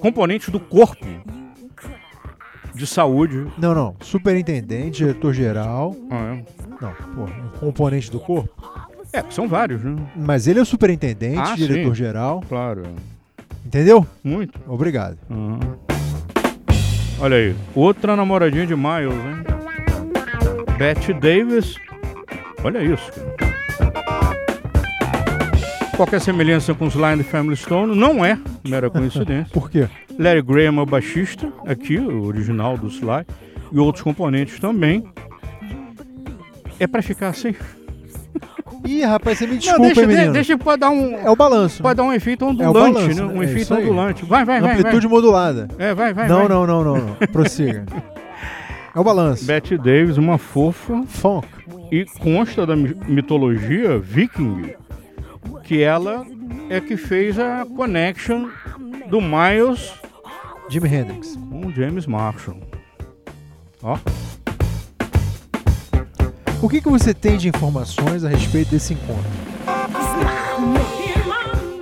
componentes do corpo de saúde. Não, não. Superintendente, diretor-geral. Ah, é? Não, pô, um componente do corpo. É, são vários, né? Mas ele é o superintendente, Ah, diretor-geral. Claro. Entendeu? Muito. Obrigado. Uhum. Olha aí, outra namoradinha de Miles, hein? Bette Davis. Olha isso. Qualquer semelhança com os and Family Stone não é mera coincidência. <laughs> Por quê? Larry Graham é o baixista, aqui, o original do Sly, e outros componentes também. É pra ficar assim? Ih, rapaz, você me Não, desculpa, deixa, hein, de- menino. deixa pra dar um. É o balanço. Pode dar um efeito É ondulante, balanço, né? Um é efeito ondulante. Vai, vai, vai. Amplitude vai. modulada. É, vai, vai. Não, vai. não, não, não, não. Prossiga. É o balanço. Betty Davis, uma fofa. Funk. E consta da mi- mitologia viking que ela é que fez a connection do Miles Jimi Hendrix. com o James Marshall. Ó. O que, que você tem de informações a respeito desse encontro?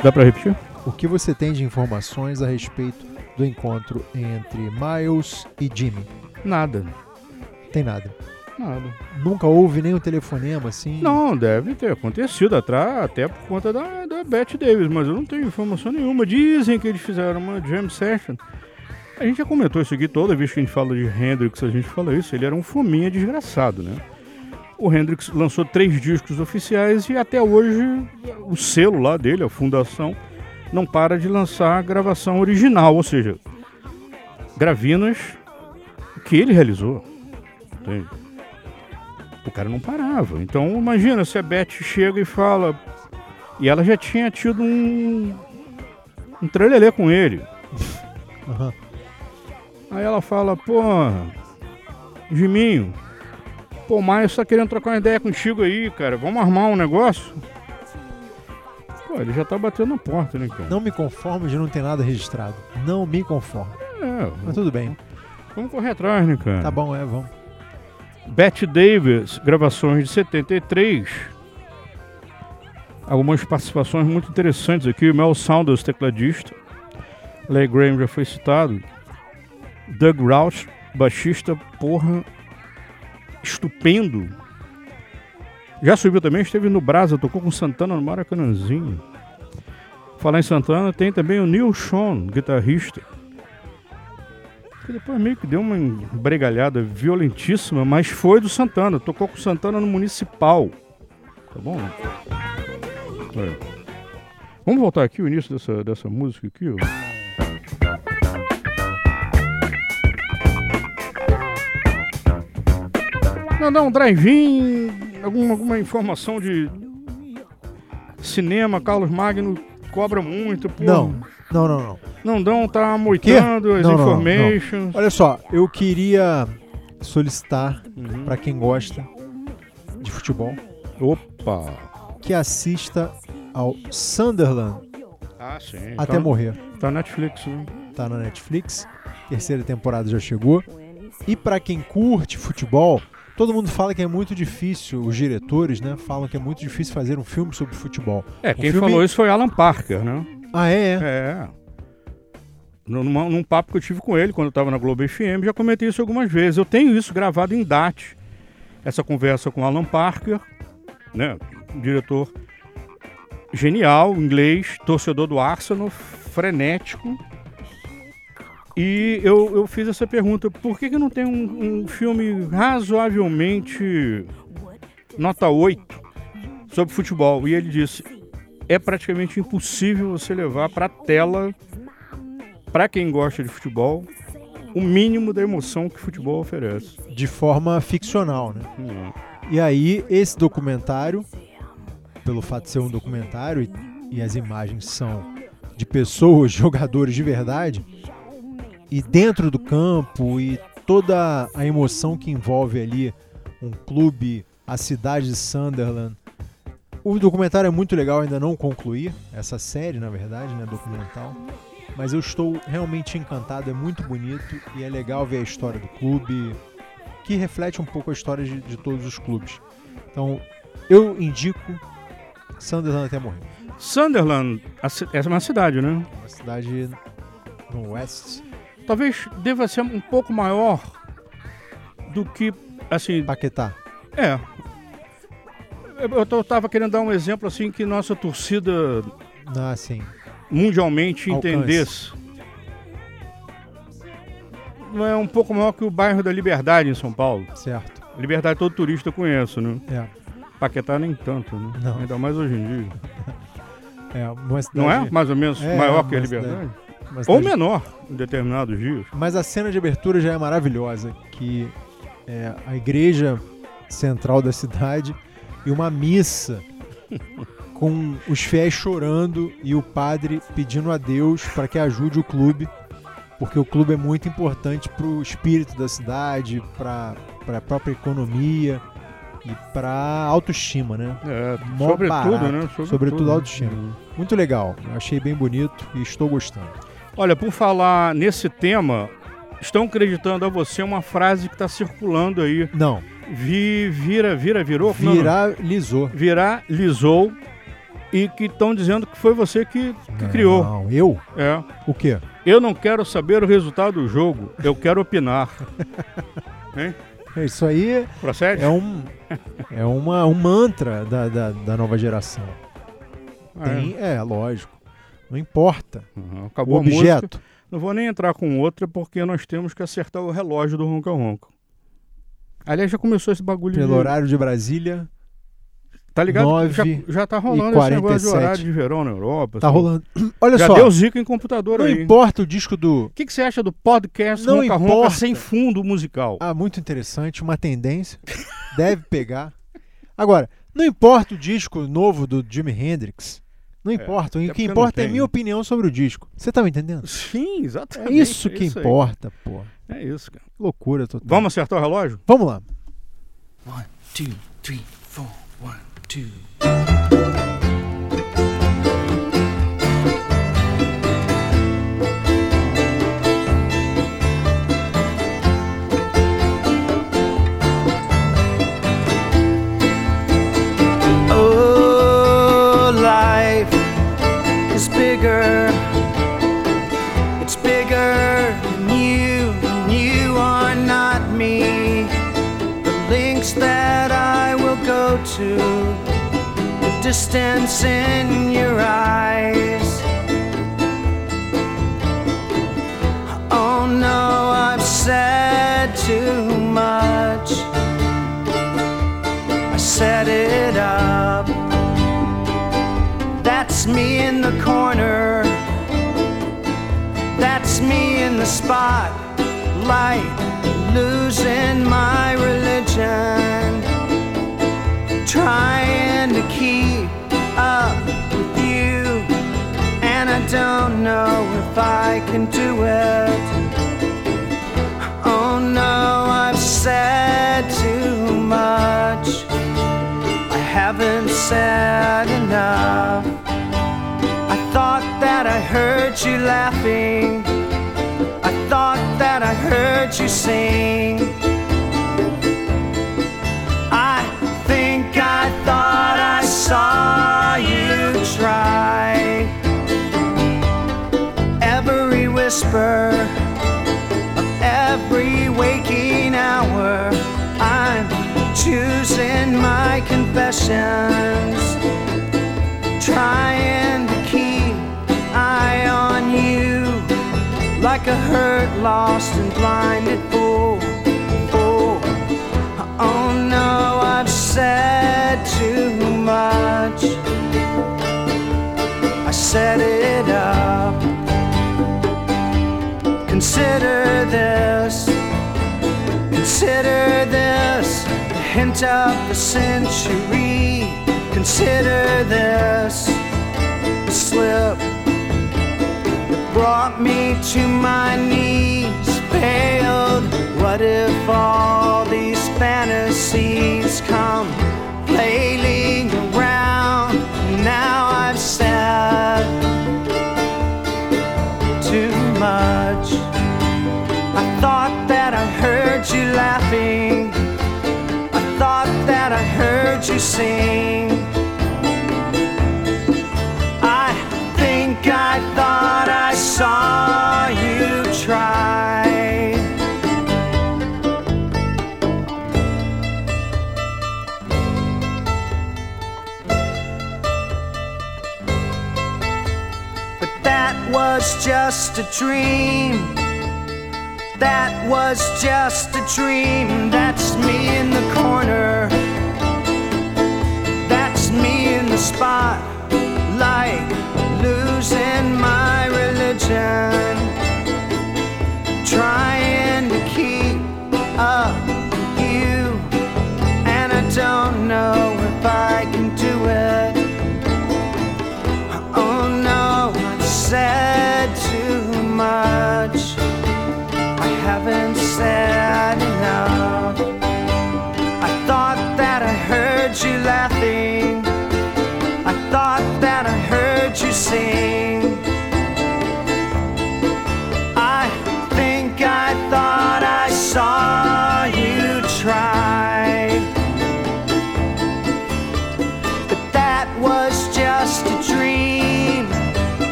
Dá pra repetir? O que você tem de informações a respeito do encontro entre Miles e Jimmy? Nada. Tem nada. Nada. Nunca houve nenhum telefonema assim? Não, deve ter acontecido atrás, até por conta da, da Bette Davis, mas eu não tenho informação nenhuma. Dizem que eles fizeram uma jam session. A gente já comentou isso aqui toda vez que a gente fala de Hendrix, a gente fala isso. Ele era um fominha desgraçado, né? O Hendrix lançou três discos oficiais e até hoje o selo lá dele, a fundação, não para de lançar a gravação original, ou seja, gravinas que ele realizou. Entende? O cara não parava. Então imagina se a Beth chega e fala. E ela já tinha tido um. um trelelê com ele. Aham. Aí ela fala, pô, Jiminho, pô, o Maio tá querendo trocar uma ideia contigo aí, cara. Vamos armar um negócio? Pô, ele já tá batendo na porta, né, cara? Não me conformo de não ter nada registrado. Não me conformo. É, Mas tudo bem. vamos correr atrás, né, cara? Tá bom, é, vamos. Betty Davis, gravações de 73. Algumas participações muito interessantes aqui. Mel Saunders, tecladista. Leigh Graham já foi citado. Doug Roush, baixista, porra, estupendo. Já subiu também, esteve no Brasa, tocou com Santana no Maracanãzinho. Falar em Santana, tem também o Neil Sean, guitarrista. Que depois meio que deu uma bregalhada violentíssima, mas foi do Santana. Tocou com Santana no Municipal. Tá bom? Olha. Vamos voltar aqui o início dessa, dessa música aqui, ó. Não, não, um drive-in, alguma, alguma informação de cinema, Carlos Magno cobra muito, pô. Não, não, não, não. Não dão, tá moitando as Não, não, não, não. informations. Olha só, eu queria solicitar Uhum. pra quem gosta de futebol Opa! que assista ao Sunderland Ah, sim. até Tá- morrer. Tá na Netflix, né? Tá na Netflix. Terceira temporada já chegou. E pra quem curte futebol, todo mundo fala que é muito difícil, os diretores, né, falam que é muito difícil fazer um filme sobre futebol. É, Um quem filme- falou isso foi Alan Parker, né? Ah, é? é? Num, numa- num papo que eu tive com ele quando eu tava na Globo FM, já comentei isso algumas vezes. Eu tenho isso gravado em DAT. Essa conversa com Alan Parker, né? Um diretor genial, inglês, torcedor do Arsenal, frenético. E eu, eu fiz essa pergunta: por que, que não tem um, um filme razoavelmente nota 8 sobre futebol? E ele disse: é praticamente impossível você levar para tela, para quem gosta de futebol, o mínimo da emoção que futebol oferece. De forma ficcional, né? Hum. E aí, esse documentário, pelo fato de ser um documentário e, e as imagens são de pessoas, <laughs> jogadores de verdade, e dentro do campo e toda a emoção que envolve ali um clube, a cidade de Sunderland. O documentário é muito legal, ainda não concluí, essa série, na verdade, né, documental. Mas eu estou realmente encantado, é muito bonito e é legal ver a história do clube, que reflete um pouco a história de, de todos os clubes. Então, eu indico Sunderland até morrer. Sunderland, é uma cidade, né? Uma cidade no West. Talvez deva ser um pouco maior do que, assim... Paquetá. É. Eu, eu tô- tava querendo dar um exemplo, assim, que nossa torcida Ah, sim. mundialmente Alcance. entendesse. Não é um pouco maior que o bairro da Liberdade em São Paulo. Certo. Liberdade todo turista conhece, né? É. Paquetá nem tanto, né? Não. Ainda mais hoje em dia. <laughs> É. Não é? Mais ou menos É, maior que a Liberdade? cidade- uma Ou cidade- menor, em determinados dias. Mas a cena de abertura já é maravilhosa, que é a igreja central da cidade e uma missa com os fiéis chorando e o padre pedindo a Deus para que ajude o clube, porque o clube é muito importante para o espírito da cidade, para a própria economia e para a autoestima, né? É, sobretudo, barato. né? Sobretudo, Sobretudo, né? autoestima. Uhum. Muito legal, achei bem bonito e estou gostando. Olha, por falar nesse tema, estão acreditando a você uma frase que está circulando aí. Não. Vi, vira, vira, virou? Não, não. Viralizou. Viralizou. E que estão dizendo que foi você que, que criou. Não, eu? É. O quê? Eu não quero saber o resultado do jogo, eu quero opinar. <laughs> hein? Isso aí Procede? é um é uma, um mantra da, da, da nova geração. Ah, Tem, é. lógico. Não importa. Acabou o a música. objeto. Não vou nem entrar com outra porque nós temos que acertar o relógio do Ronca Ronca. Aliás, já começou esse bagulho Pelo de... horário de Brasília. Tá ligado? já, já tá rolando esse negócio de 47. horário de verão na Europa. Tá assim. rolando. Olha já só. deu zica em computador Não aí. importa o disco do. O que, que você acha do podcast Não Ronca Ronca importa. sem fundo musical? Ah, muito interessante, uma tendência. Deve pegar. Agora, não importa o disco novo do Jimi Hendrix. Não importa. até o que importa é a minha opinião sobre o disco. Você tá me entendendo? Sim, É exatamente. isso que é isso aí. importa, pô. É isso, cara. Loucura total. Vamos acertar o relógio? Vamos lá. One, two, three, four, one, two. To the distance in your eyes. Oh no, I've said too much. I set it up. That's me in the corner. That's me in the spotlight, losing my religion. Trying to keep up with you, and I don't know if I can do it. Oh no, I've said too much. I haven't said enough. I thought that I heard you laughing. I thought that I heard you sing. Saw you try. Every whisper of every waking hour, I'm choosing my confessions, trying to keep eye on you like a hurt, lost, and blinded fool. fool. Oh no, I've said too much. I set it up. Consider this. Consider this the hint of the century. Consider this the slip that brought me to my knees. Failed. What if all these fantasies come flailing around? Now I've said too much. I thought that I heard you laughing. I thought that I heard you sing. I think I thought I saw you try. Just a dream. That was just a dream. That's me in the corner. That's me in the spotlight, losing my religion. Trying to keep up with you, and I don't know if I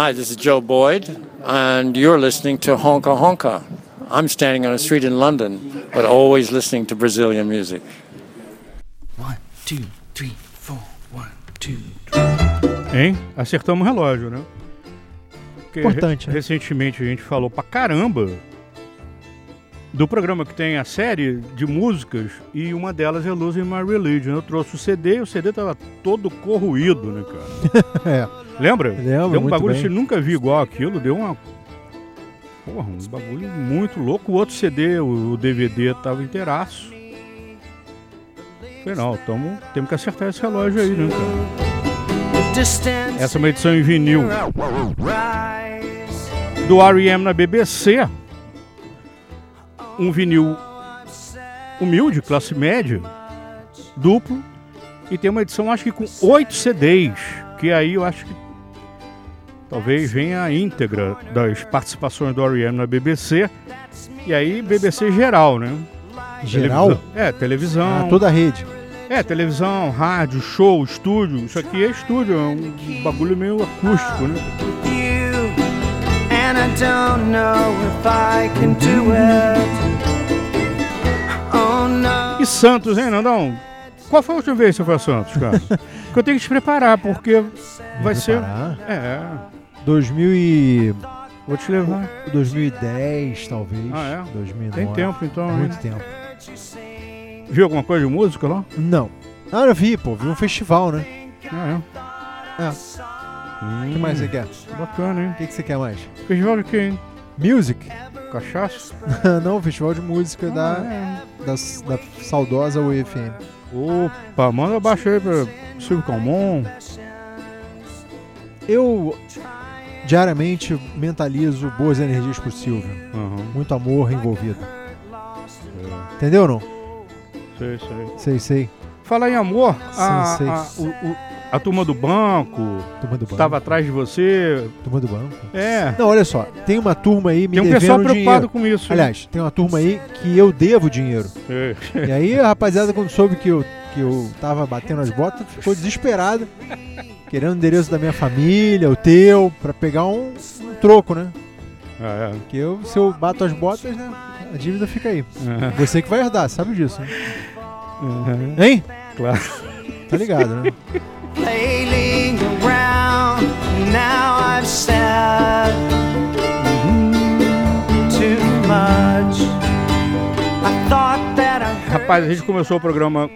Hi, this is Joe Boyd, and you're listening to Honka Honka. I'm standing on a street in London, but always listening to Brazilian music. One, two, three, four. One, two. Hein? Acertamos o relógio, né? Porque Importante, re- né? Recentemente a gente falou pra caramba do programa que tem a série de músicas e uma delas é Losing My Religion. Eu trouxe o CD e o CD tava todo corroído, né, cara? <laughs> É. Lembra? Lembro, Deu um bagulho bem. que você nunca viu igual aquilo, deu uma. Porra, um bagulho muito louco. O outro CD, o, o DVD, tava inteiraço. Falei, não, tamo, temos que acertar esse relógio aí, né, cara? Essa é uma edição em vinil do R.E.M. na BBC. Um vinil humilde, classe média, duplo, e tem uma edição, acho que com oito CDs, que aí eu acho que talvez venha a íntegra das participações do R.E.M. na BBC, e aí BBC geral, né? Geral? Televisão- é, televisão. Ah, toda a rede. É, televisão, rádio, show, estúdio. Isso aqui é estúdio, é um bagulho meio acústico, né? you, and I don't know if I can do it. Oh no. E Santos, hein, Nandão? Qual foi a última vez que você foi a Santos, cara? <laughs> porque eu tenho que te preparar, porque vai ser. preparar? É. 2000 e... Vou te levar. 2010, talvez. Ah, é? 2009. Tem tempo, então, Muito hein? tempo. Viu alguma coisa de música lá? Não. Ah, eu vi, pô. Vi um festival, né? Ah, é. É. O que mais você quer? Bacana, hein? O que, que você quer mais? Festival de quem? Music? Cachaça? <laughs> Não, festival de música da, Ah, da, da saudosa UFM. Opa, manda abaixo aí pra Silvio Calmon. Eu diariamente mentalizo boas energias pro Silvio. Muito amor envolvido. Entendeu ou não? Sei, sei. Sei, sei. Falar em amor, a, sei. a, o- o- a turma do banco, Turma do banco. tava atrás de você. Turma do banco? É. Não, olha só. Tem uma turma aí me Tem um pessoal preocupado dinheiro. com isso? Aliás, tem uma turma aí que eu devo dinheiro. É. E aí a rapaziada, quando soube que eu, que eu tava batendo as botas, ficou desesperada. <laughs> Querendo o endereço da minha família, o teu, pra pegar um, um troco, né? Ah, é. Porque eu, se eu bato as botas, né? A dívida fica aí. Uhum. Você que vai herdar, sabe disso, né? Uhum. Hein? Claro. Tá ligado, né? flailing around. Now I've said too much. I thought that I heard Rapaz, a gente começou o programa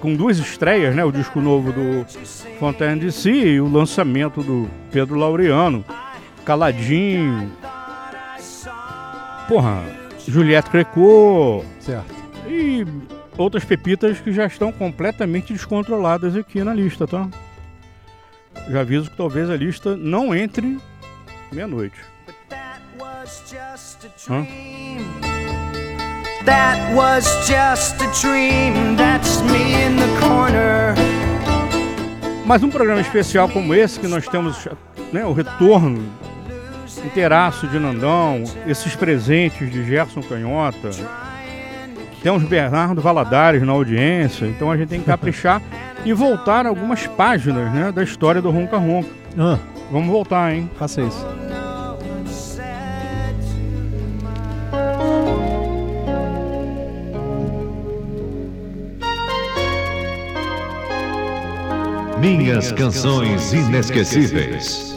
com duas estreias, né? O disco novo do Fontaine DC e o lançamento do Pedro Laureano. Caladinho. Porra, Juliette Crecô. Certo. E outras pepitas que já estão completamente descontroladas aqui na lista, tá? Já aviso que talvez a lista não entre meia-noite. was just a Hã? That was just a dream. That's me in the corner. Mas um programa especial como esse, que nós temos né, o retorno inteiraço de Nandão, esses presentes de Gerson Canhota, temos Bernardo Valadares na audiência, então a gente tem que caprichar <laughs> e voltar algumas páginas né, da história do Ronca Ronca. Ah, Vamos voltar, hein? faça isso. Minhas canções inesquecíveis.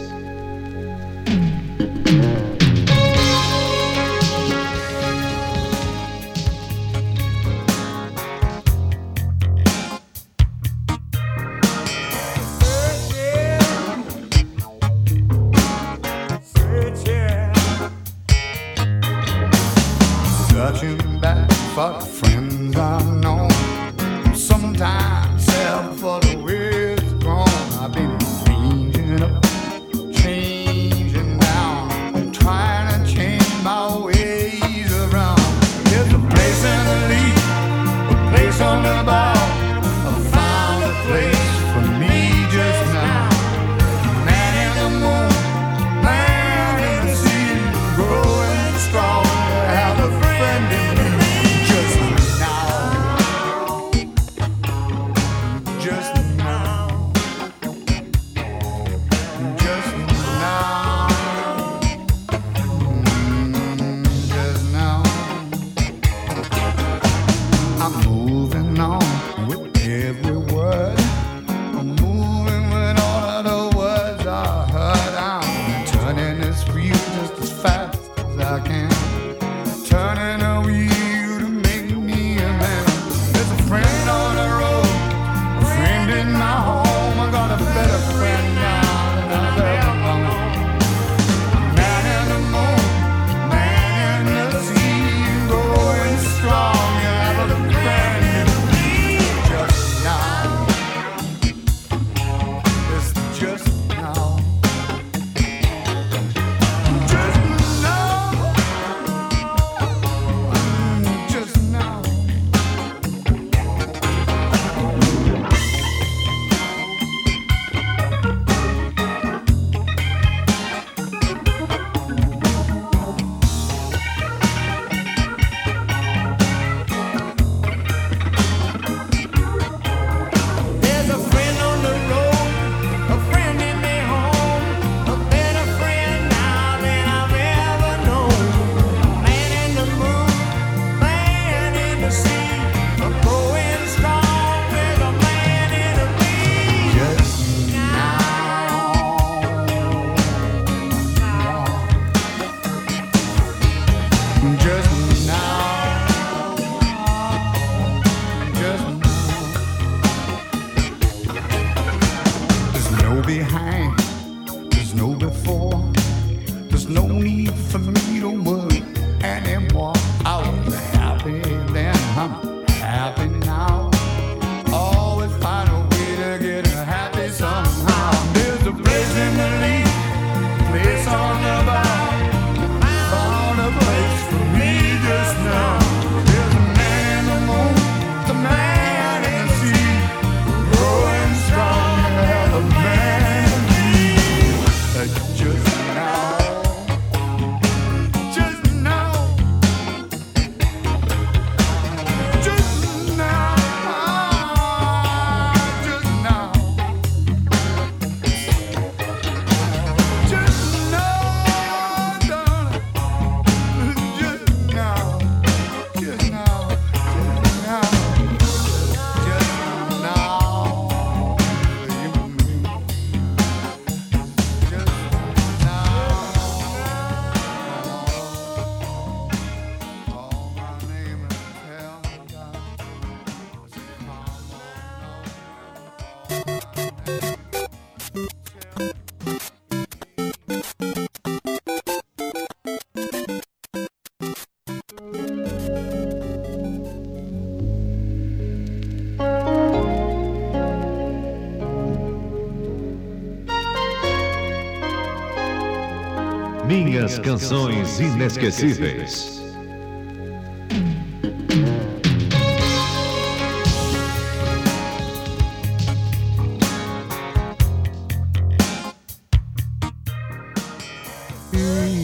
Canções inesquecíveis.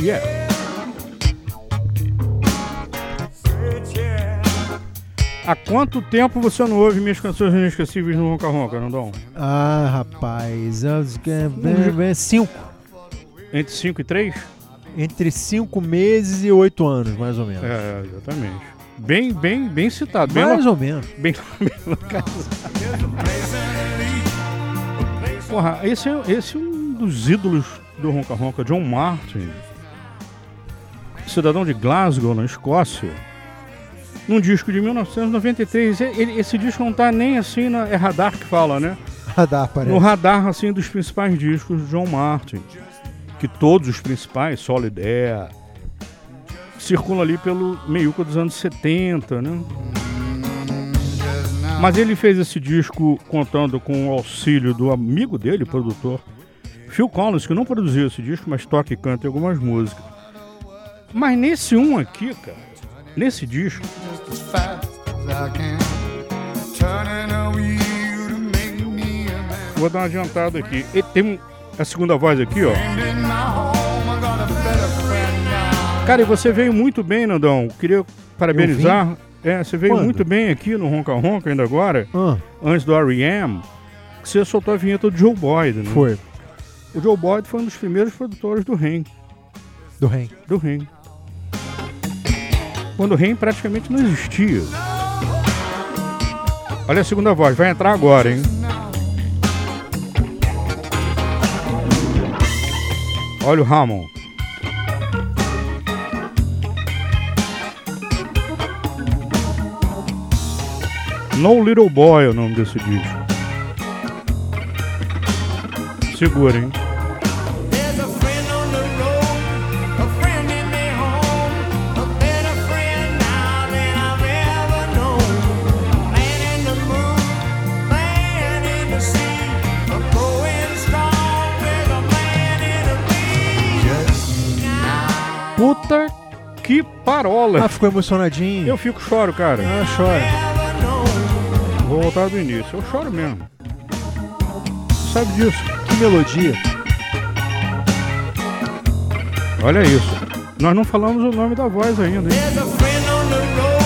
Yeah. Há quanto tempo você não ouve minhas canções inesquecíveis no Ronca Ronca, Nandão? Ah, rapaz. é bem- bem- Cinco. Entre 5 e 3? Entre cinco meses e oito anos, mais ou menos. É, exatamente. Bem, bem, bem citado. Bem Mais lo- ou menos. Bem, <laughs> bem localizado. Porra, esse é, esse é um dos ídolos do Ronca Ronca, John Martin. Cidadão de Glasgow, na Escócia. Num disco de 1993. E- ele- esse disco não tá nem assim na. É radar que fala, né? Radar, parece. No radar, assim, dos principais discos de John Martin. Que todos os principais, Solid Air, circulam ali pelo meiuca dos anos 70, né? Mas ele fez esse disco contando com o auxílio do amigo dele, produtor, Phil Collins, que não produziu esse disco, mas toca e canta algumas músicas. Mas nesse um aqui, cara, nesse disco, vou dar uma adiantada aqui. Ele tem um- a segunda voz aqui, ó. Cara, e você veio muito bem, Nandão. Queria parabenizar. É, você veio Quando? muito bem aqui no Ronca Ronca ainda agora, Ah. antes do R.E.M., que você soltou a vinheta do Joe Boyd, né? Foi. O Joe Boyd foi um dos primeiros produtores do REM. Do REM. Do REM. Quando o REM praticamente não existia. Olha a segunda voz, vai entrar agora, hein? Olha o Hammond. No Little Boy é o nome desse disco. Segura, hein? Que parola! Ah, ficou emocionadinho. Eu fico choro, cara. Ah, chora. Vou voltar do início. Eu choro mesmo. Sabe disso? Que melodia. Olha isso. Nós não falamos o nome da voz ainda, hein?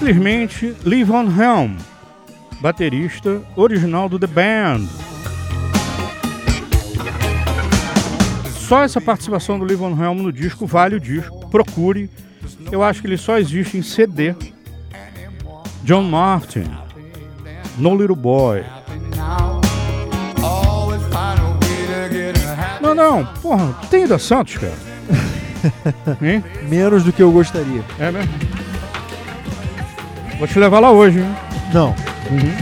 Simplesmente Levon Helm, baterista original do The Band. Só essa participação do Levon Helm no disco vale o disco. Procure. Eu acho que ele só existe em CD. John Martin, No Little Boy. Não, não, porra, tem da Santos, cara. <laughs> Menos do que eu gostaria. É mesmo? Vou te levar lá hoje, hein? Não.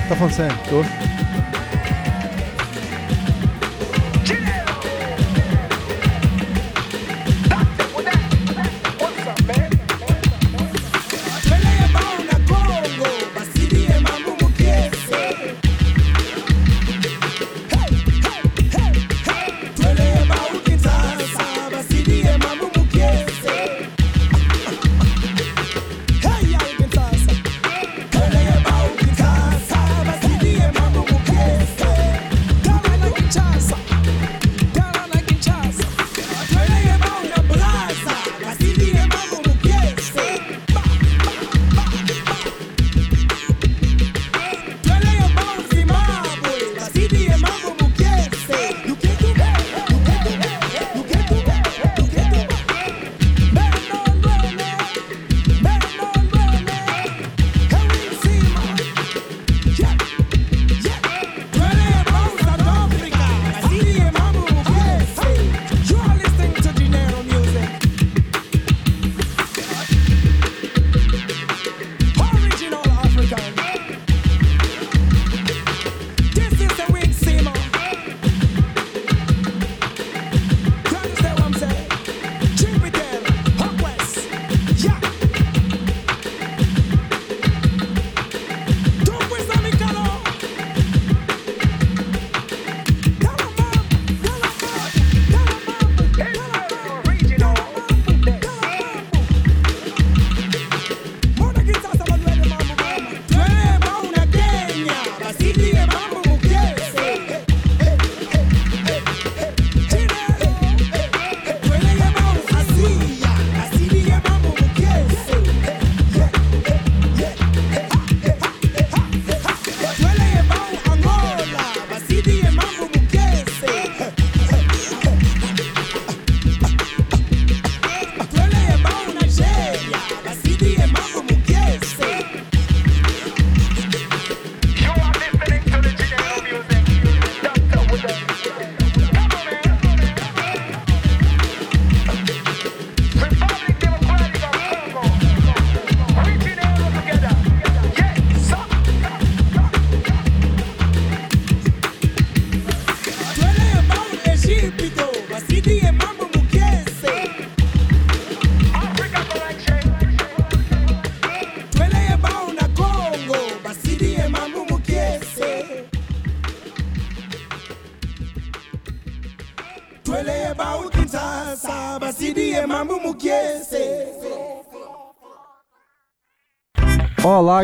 Tá falando sério? Tô.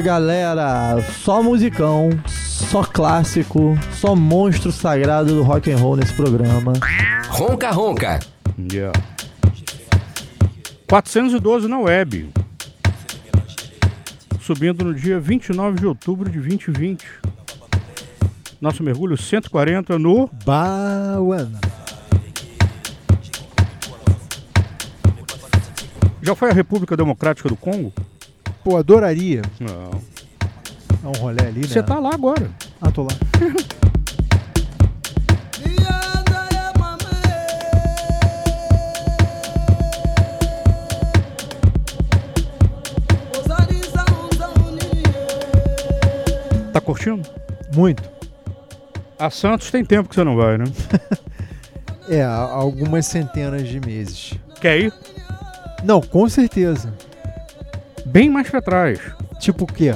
Galera! Só musicão, só clássico, só monstro sagrado do rock and roll nesse programa. Ronca Ronca. Yeah. 412 na web. Subindo no dia 29 de outubro de 2020. Nosso mergulho 140 no Bawan. Já foi a República Democrática do Congo? Pô, adoraria. Não. Dá um rolê ali, né? Você tá lá agora. Ah, tô lá. Tá curtindo? Muito. A Santos tem tempo que você não vai, né? <laughs> É, há algumas centenas de meses. Quer ir? Não, com certeza. Bem mais pra trás. Tipo o quê?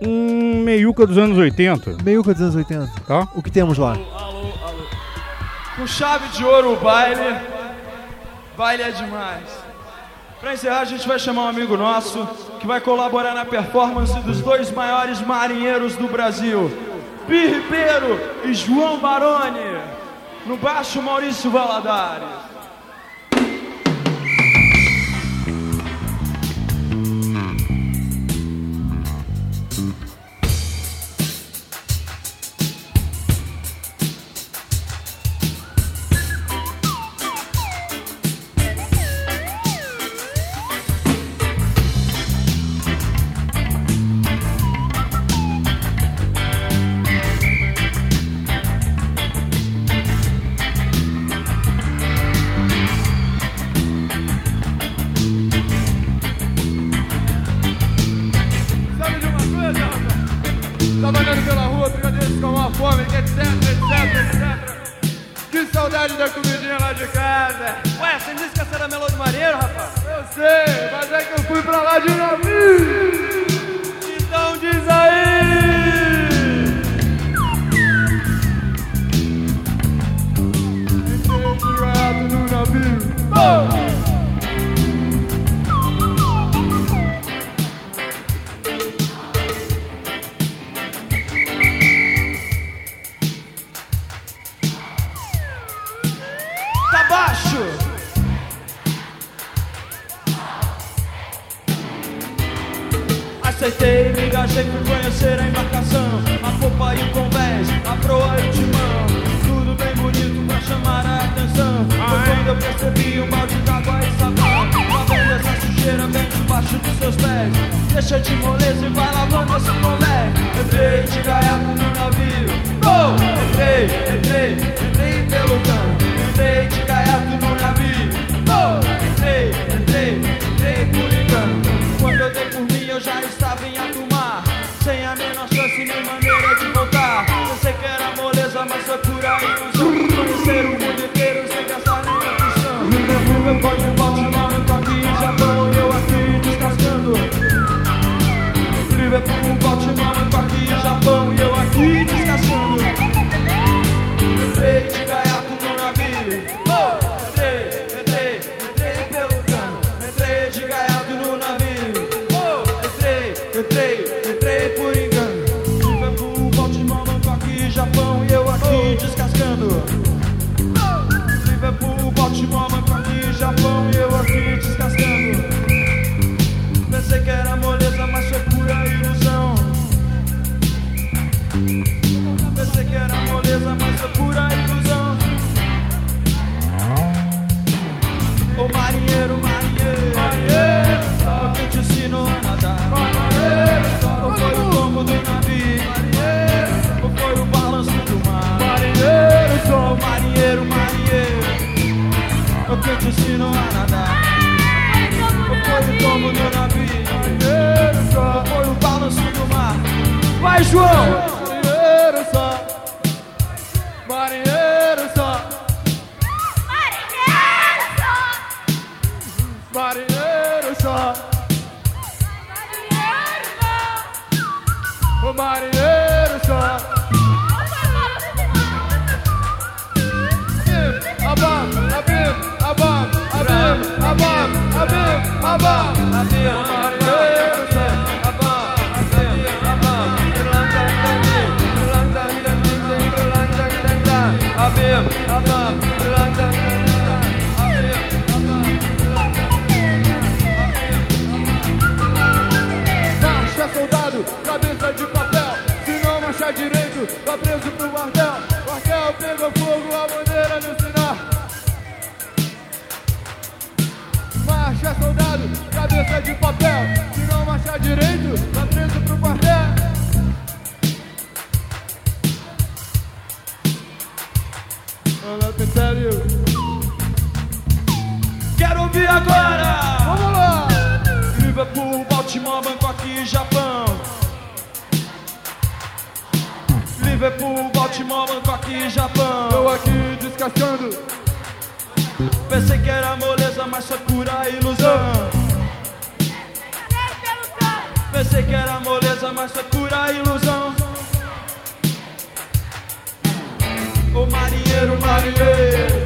Um meiuca dos anos 80. Meiuca dos anos 80. Tá. O que temos lá? Com chave de ouro o baile. Baile é demais. Pra encerrar, a gente vai chamar um amigo nosso que vai colaborar na performance dos dois maiores marinheiros do Brasil, Pi Ribeiro e João Baroni. No baixo, Maurício Valadares. continua a nadar. Foi o tombo do navio, foi o balanço do mar. Vai, João. Marcha soldado, cabeça de papel. Se não marchar direito, tá preso cabeça de papel. Se não marchar direito, tá preso pro quartel. É Quero ouvir agora. Vamos lá. Liverpool, Baltimore, Bangkok e Japão. Liverpool, Baltimore, Bangkok e Japão. Eu aqui descascando. Pensei que era moleza, mas só pura ilusão. Pensei que era moleza, mas foi pura ilusão. O marinheiro, marinheiro,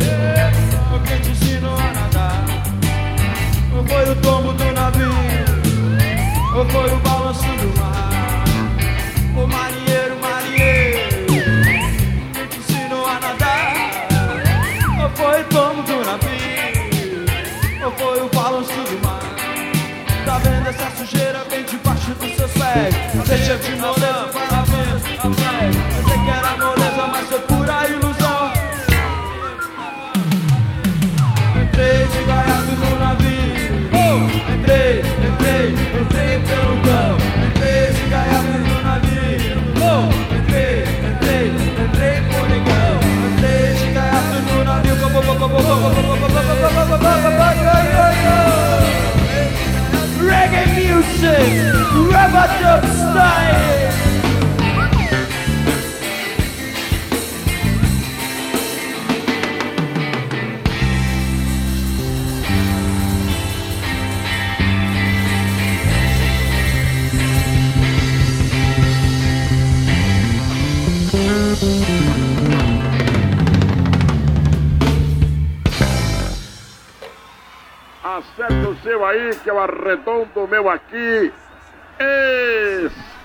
o que te ensinou a nadar? Ou foi o tombo do navio, ou foi o balanço do mar? O marinheiro, marinheiro, que te ensinou a nadar? Ou foi o tombo do navio, ou foi o balanço do mar? Tá vendo essa sujeira? Hey, c'est chef du monde. Acerta o seu aí, que eu arredondo o meu aqui.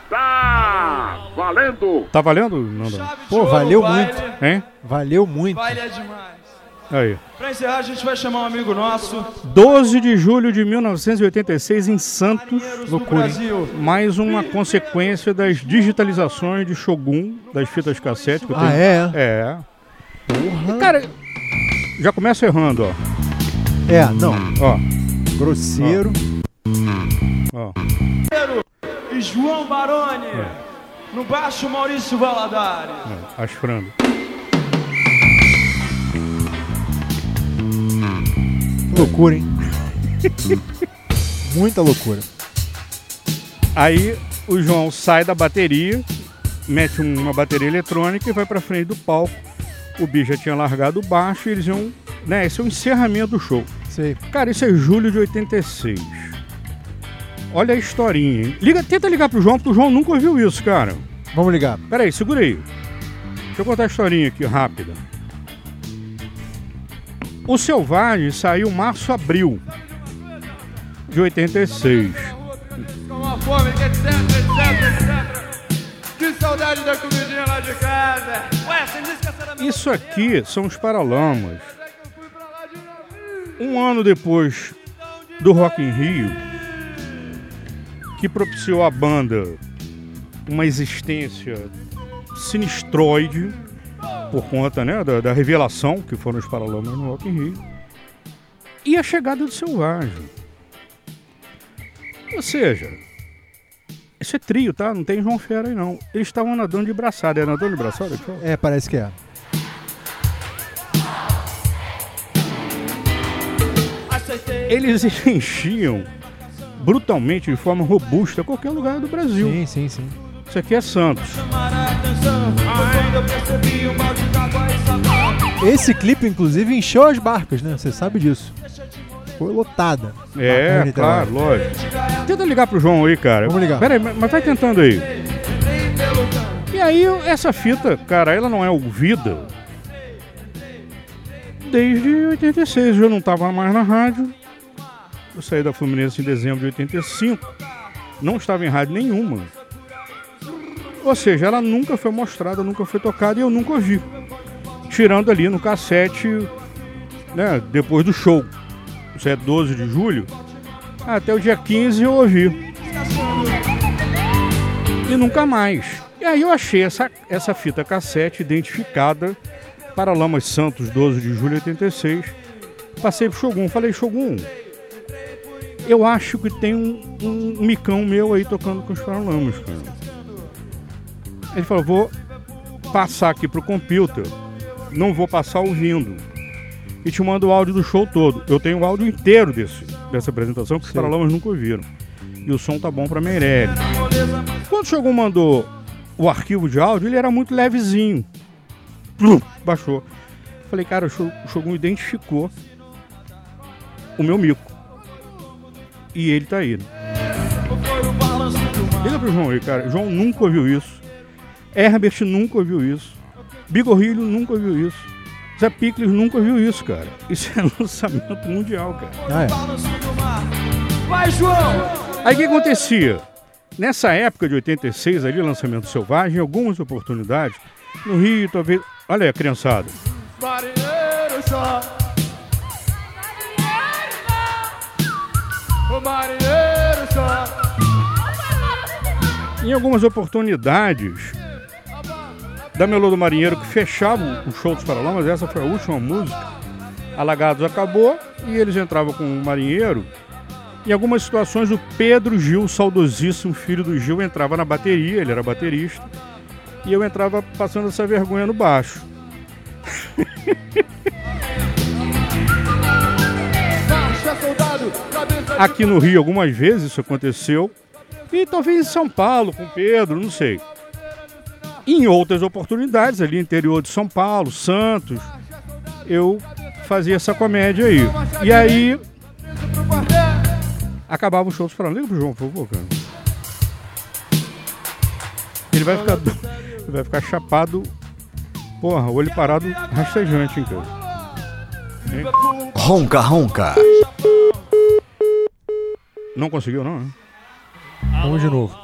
Está valendo! Tá valendo, Nando? Pô, valeu muito. Hein? Valeu muito. Baile é demais. Aí. Pra encerrar, a gente vai chamar um amigo nosso. 12 de julho de 1986 em Santos. Loucura. Mais uma consequência das digitalizações de Shogun, das fitas cassete. Que eu Ah, tenho. é? É. Cara, já começa errando, ó. É, não. Ó. Grosseiro. Ó. E João Baroni. No baixo, Maurício Valadares. ó, As frangas. Loucura, hein? Muita loucura. Aí o João sai da bateria, mete um- uma bateria eletrônica e vai pra frente do palco. O bicho já tinha largado o baixo e eles iam. Né, esse é o encerramento do show. Sei. Cara, isso é julho de 86. Olha a historinha, hein? Liga, tenta ligar pro João, porque o João nunca ouviu isso, cara. Vamos ligar. Peraí, segura aí. Deixa eu contar a historinha aqui, rápida. O Selvagem saiu março-abril de 86. Com uma fome, etc, etc, etc. Que saudade da comidinha lá de casa. Isso aqui são os Paralamas. Um ano depois do Rock in Rio, que propiciou à banda uma existência sinistroide por conta né, da, da revelação que foram os Paralamas no Rock in Rio e a chegada do Selvagem. Ou seja, isso é trio, tá? Não tem João Fera aí não. Eles estavam nadando de braçada. É nadando de braçada? Deixa eu- É, parece que é. eles <laughs> enchiam brutalmente, de forma robusta, qualquer lugar do Brasil. Sim, sim, sim. Isso aqui é Santos. Esse clipe, inclusive, encheu as barcas, né? Você sabe disso. Foi lotada. É, claro, lógico. Tenta ligar pro João aí, cara. Vamos ligar. Pera aí, mas mas vai tentando aí. E aí, essa fita, cara, ela não é ouvida desde 86. Eu não tava mais na rádio. Eu saí da Fluminense em dezembro de 85. Não estava em rádio nenhuma. Ou seja, ela nunca foi mostrada, nunca foi tocada e eu nunca ouvi. Tirando ali no cassete, né, depois do show. Isso é 12 de julho. Até o dia 15 eu ouvi. E nunca mais. E aí eu achei essa, essa fita cassete identificada para Lamas Santos, 12 de julho de 86. Passei pro Shogun, falei, Shogun, eu acho que tem um, um micão meu aí tocando com os Paralamas, cara. Ele falou, vou passar aqui pro computer, não vou passar ouvindo. E te mando o áudio do show todo. Eu tenho o áudio inteiro desse, dessa apresentação que os Paralamas nunca ouviram. E o som tá bom pra Meirelles. Quando o Shogun mandou o arquivo de áudio, ele era muito levezinho. Plum, baixou. Falei, cara, o Shogun identificou o meu mico. E ele tá aí. né? Liga pro João aí, cara. João nunca ouviu isso. Herbert nunca ouviu isso. Bigorrilho nunca ouviu isso. Zé Picles nunca ouviu isso, cara. Isso é <laughs> lançamento mundial, cara. Ah, é. Vai, João! Aí o que acontecia? Nessa época de 86, ali, lançamento selvagem, algumas oportunidades, no Rio, talvez. Olha aí, a criançada. Marinheiro só. Marinheiro só. Em algumas oportunidades da Melô do Marinheiro, que fechava o show dos Paralamas, essa foi a última música. Alagados acabou e eles entravam com o Marinheiro. Em algumas situações, o Pedro Gil, saudosíssimo filho do Gil, entrava na bateria, ele era baterista, e eu entrava passando essa vergonha no baixo. <laughs> Aqui no Rio, algumas vezes isso aconteceu. E talvez em São Paulo, com Pedro, não sei. Em outras oportunidades, ali interior de São Paulo, Santos, eu fazia essa comédia aí. E aí. Acabava o show falando, liga pro João, por favor, cara. Ele vai ficar. Ele vai ficar chapado. Porra, olho parado rastejante, cara. Hein? Ronca Ronca. Não conseguiu, não, né? Vamos de novo.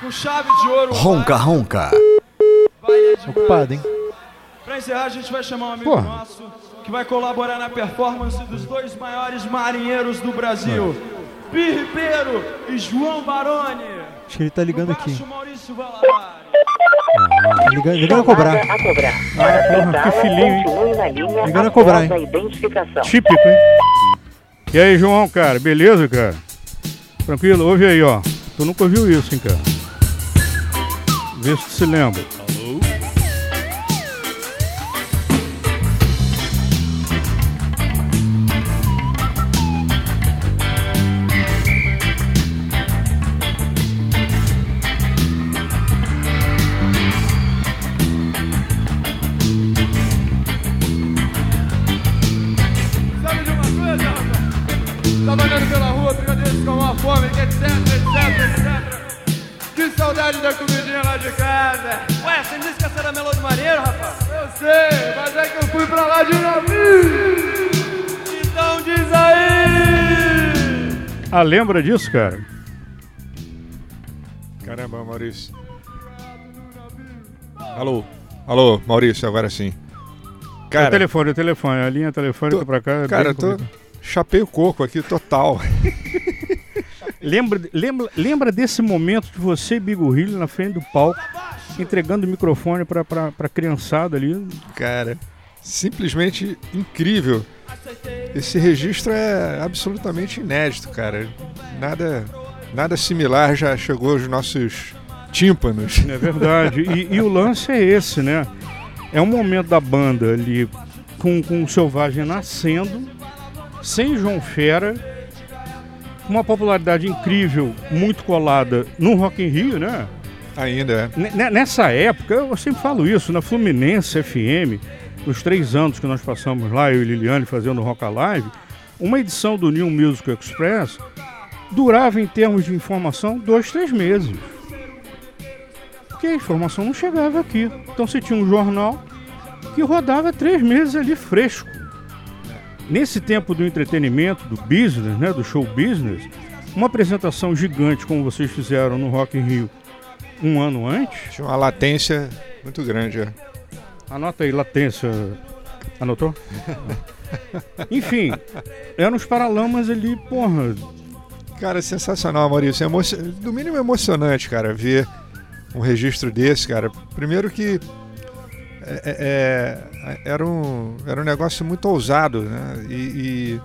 Com chave de ouro. Ronca, ronca. Ocupado, hein? Pra encerrar, a gente vai chamar um amigo Porra. nosso que vai colaborar na performance dos dois maiores marinheiros do Brasil, Pi Ribeiro e João Baroni. Acho que ele tá ligando aqui. Maurício Valadares. Ligando, ligando a cobrar. A cobrar. porra, que filhinho, hein? Ligando a cobrar, hein? Típico, hein? E aí, João, cara, beleza, cara? Tranquilo? Ouve aí, ó. Tu nunca ouviu isso, hein, cara? Vê se tu se lembra. Ah, lembra disso, cara? Caramba, Maurício. Alô, alô, Maurício, agora sim. o Cara, telefone, o telefone, a linha telefônica pra cá. é cara, eu tô. complicado. Chapei o coco aqui total. <laughs> Lembra, lembra, lembra desse momento de você e Bigorrilho na frente do palco, entregando o microfone pra, pra, pra criançada ali? Cara, simplesmente incrível. Esse registro é absolutamente inédito, cara. Nada, nada similar já chegou aos nossos tímpanos. É verdade. E, e o lance é esse, né? É um momento da banda ali com, com o Selvagem nascendo, sem João Fera, com uma popularidade incrível, muito colada no Rock in Rio, né? Ainda é. N- n- Nessa época, eu sempre falo isso, na Fluminense FM, nos três anos que nós passamos lá, eu e Liliane fazendo Rock Alive, uma edição do New Music Express durava, em termos de informação, dois, três meses. Porque a informação não chegava aqui. Então você tinha um jornal que rodava três meses ali fresco. Nesse tempo do entretenimento, do business, né, do show business, uma apresentação gigante como vocês fizeram no Rock in Rio um ano antes. Tinha uma latência muito grande, é. Anota aí, latência. Anotou? <laughs> Enfim, eram os paralamas ali, porra. Cara, sensacional, Maurício. É emo- No mínimo emocionante, cara, ver um registro desse, cara. Primeiro que é- é- é- era, um, era um negócio muito ousado, né? E, e-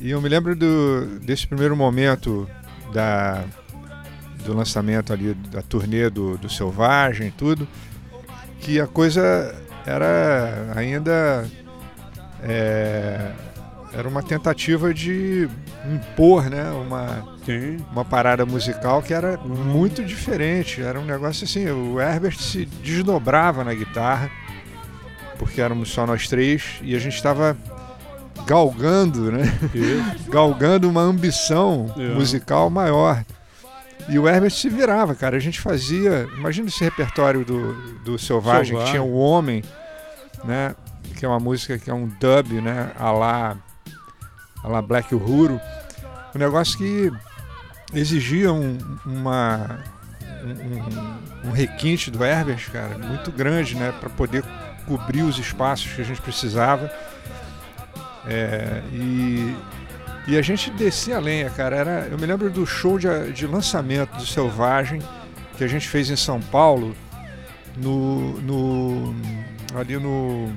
e eu me lembro do, desse primeiro momento da, do lançamento ali, da turnê do, do Selvagem e tudo, que a coisa era ainda é, era uma tentativa de impor né, uma, uma parada musical que era muito diferente. Era um negócio assim, o Herbert se desdobrava na guitarra, porque éramos só nós três, e a gente estava galgando, né? <laughs> galgando uma ambição É. musical maior. E o Herbert se virava, cara. A gente fazia. Imagina esse repertório do, do Selvagem, Selvagem. que tinha o Homem, né? Que é uma música que é um dub, né? A lá, a lá Black Uhuru. Um negócio que exigia um, uma, um, um- um requinte do Herbert, cara, muito grande, né? Para poder cobrir os espaços que a gente precisava. É, e, e a gente descia a lenha, cara. Era, eu me lembro do show de, de lançamento do Selvagem que a gente fez em São Paulo, no, no ali no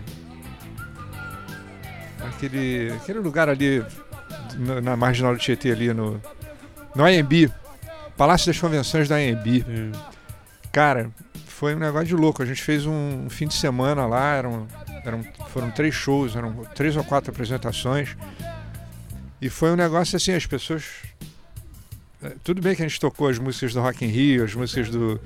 aquele, aquele lugar ali na, na marginal do Tietê ali no no AMB, Palácio das Convenções da AMB. Cara, foi um negócio de louco. A gente fez um, um fim de semana lá, eram, eram, foram três shows, eram três ou quatro apresentações. E foi um negócio assim, as pessoas. eh, Tudo bem que a gente tocou as músicas do Rock in Rio, as músicas do,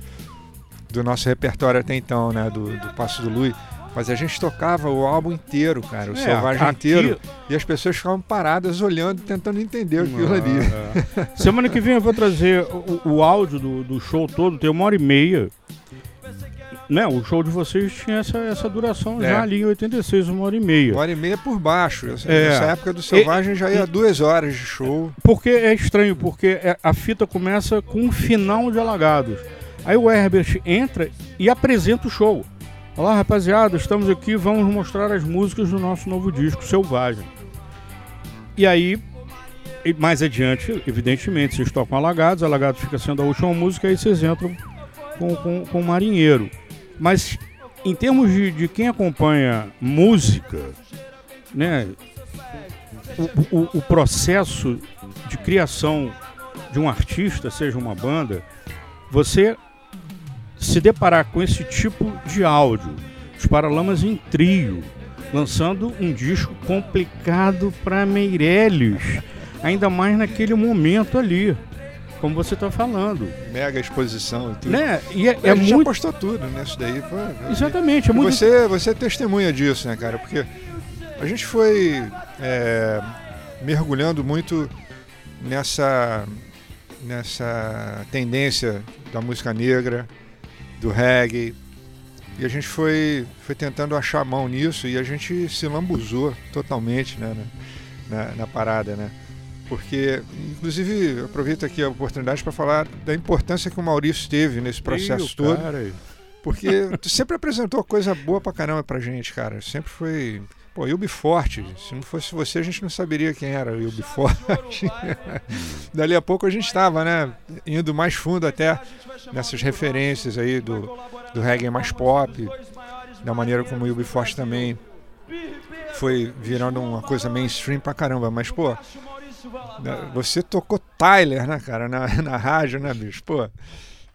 do nosso repertório até então, né? Do, do Passo do Lui. Mas a gente tocava o álbum inteiro, cara, o É, Selvagem aqui- inteiro. E as pessoas ficavam paradas olhando, tentando entender aquilo ali. Ah, é. Semana que vem eu vou trazer o, o áudio do, do show todo, tem uma hora e meia. Né, o show de vocês tinha essa, essa duração É. já ali em 86, uma hora e meia. Uma hora e meia por baixo. Essa- É. Nessa época do Selvagem já ia duas horas de show. Porque é estranho, porque é- a fita começa com um final de Alagados. Aí o Herbert entra e apresenta o show. Olá, rapaziada, estamos aqui, vamos mostrar as músicas do nosso novo disco, Selvagem. E aí, e mais adiante, evidentemente, vocês tocam Alagados, Alagados fica sendo a última música, aí vocês entram com, com, com o Marinheiro. Mas, em termos de, de quem acompanha música, né, o, o- o processo de criação de um artista, seja uma banda, você se deparar com esse tipo de áudio, os Paralamas em trio, lançando um disco complicado para Meirelles, ainda mais naquele momento ali, como você está falando. Mega exposição e tudo. Né? E é- a é gente muito- apostou tudo nisso daí. pô. Exatamente, é muito- Você, você é testemunha disso, né, cara? Porque a gente foi é, mergulhando muito nessa, nessa tendência da música negra, do reggae. E a gente foi, foi tentando achar mão nisso e a gente se lambuzou totalmente né, na, na, na parada, né? Porque, inclusive, aproveito aqui a oportunidade para falar da importância que o Maurício teve nesse processo Ih, todo. cara. Porque tu sempre apresentou coisa boa pra caramba pra gente, cara. Sempre foi. Pô, Yubi Forte. Se não fosse você, a gente não saberia quem era o Yubi Forte. <laughs> Dali a pouco a gente estava, né? Indo mais fundo até nessas referências aí do, do reggae mais pop, da maneira como o Yubi Forte também foi virando uma coisa mainstream pra caramba. Mas, pô, né, você tocou Tyler, né, cara, na, <laughs> na rádio, né, bicho? Pô.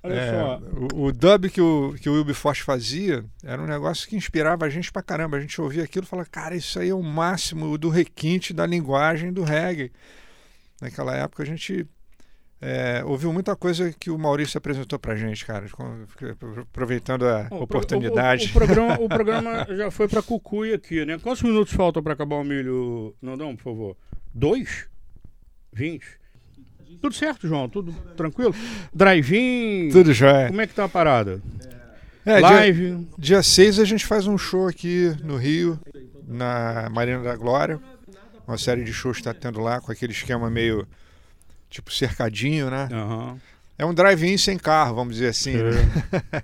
Olha é, só. O, o dub que o, que o Wilberforce fazia era um negócio que inspirava a gente pra caramba. A gente ouvia aquilo e falava, cara, isso aí é o máximo do requinte da linguagem do reggae. Naquela época a gente é, ouviu muita coisa que o Maurício apresentou pra gente, cara. Aproveitando a O pro- oportunidade. O, o- programa, o programa <laughs> já foi pra Cucuia aqui, né? Quantos minutos faltam pra acabar o milho, Nandão, por favor? Dois? Vinte? Tudo certo, João? Tudo tranquilo? Drive-in? Tudo jóia. Como é que tá a parada? É, Live? Dia 6 a gente faz um show aqui no Rio, na Marina da Glória. Uma série de shows que está tendo lá, com aquele esquema meio tipo cercadinho, né? É um drive-in sem carro, vamos dizer assim. né? <laughs>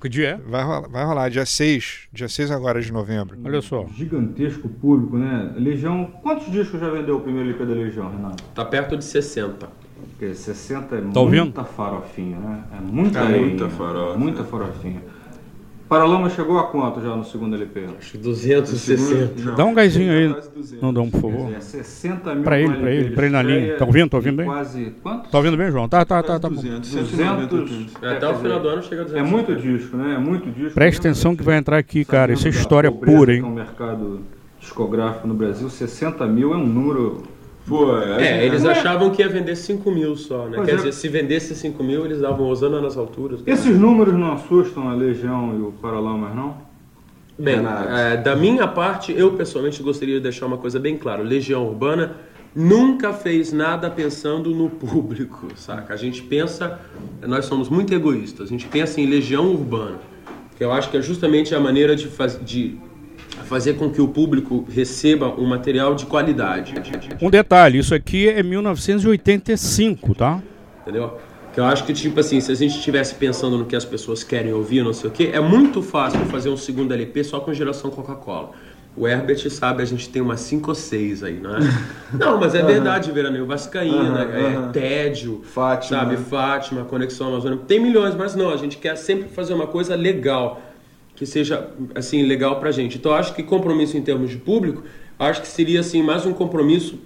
Que dia é? Vai rolar, vai rolar, dia 6. Dia 6 agora de novembro. Olha só. Gigantesco público, né? Legião. Quantos discos já vendeu o primeiro LP da Legião, Renato? Tá perto de 60. Porque 60 é Tá ouvindo? muita farofinha, né? É muita É muita farofa. Muita farofinha. Paralama chegou a quanto já no segundo LP? Acho que 260. Dá um gásinho aí, Nandão, por favor. É 60 mil Pra ele, pra ele, pra ele na linha. Tá ouvindo? Tá ouvindo bem? Quase. Quanto? Tá ouvindo bem, João? Tá, tá, tá, tá bom. 200. É, até o final do ano chega a 200. É muito disco, né? É muito disco. Presta atenção que vai entrar aqui, cara. Isso é da história pura, que hein? É um mercado discográfico no Brasil, 60 mil é um número. Pô, é, eles Não é- achavam que ia vender 5 mil só, né? Pois Quer é. dizer, se vendesse 5 mil, eles davam Osana nas alturas. Esses números não assustam a Legião e o Paralamas, não? Bem, é, da minha parte, eu pessoalmente gostaria de deixar uma coisa bem clara. Legião Urbana nunca fez nada pensando no público, saca? A gente pensa, nós somos muito egoístas, a gente pensa em Legião Urbana, que eu acho que é justamente a maneira de, faz, de fazer com que o público receba um material de qualidade. Um detalhe, isso aqui é 1985, tá? Entendeu? Que eu acho que, tipo assim, se a gente estivesse pensando no que as pessoas querem ouvir, não sei o quê, é muito fácil fazer um segundo LP só com geração Coca-Cola. O Herbert sabe, a gente tem umas 5 ou 6 aí, não é? <laughs> Não, mas é verdade, Veraneio. Vascaína, Aham, é, aham. Tédio, Fátima. sabe? Fátima, Conexão Amazônica. Tem milhões, mas não, a gente quer sempre fazer uma coisa legal, que seja, assim, legal pra gente. Então, acho que compromisso em termos de público, acho que seria, assim, mais um compromisso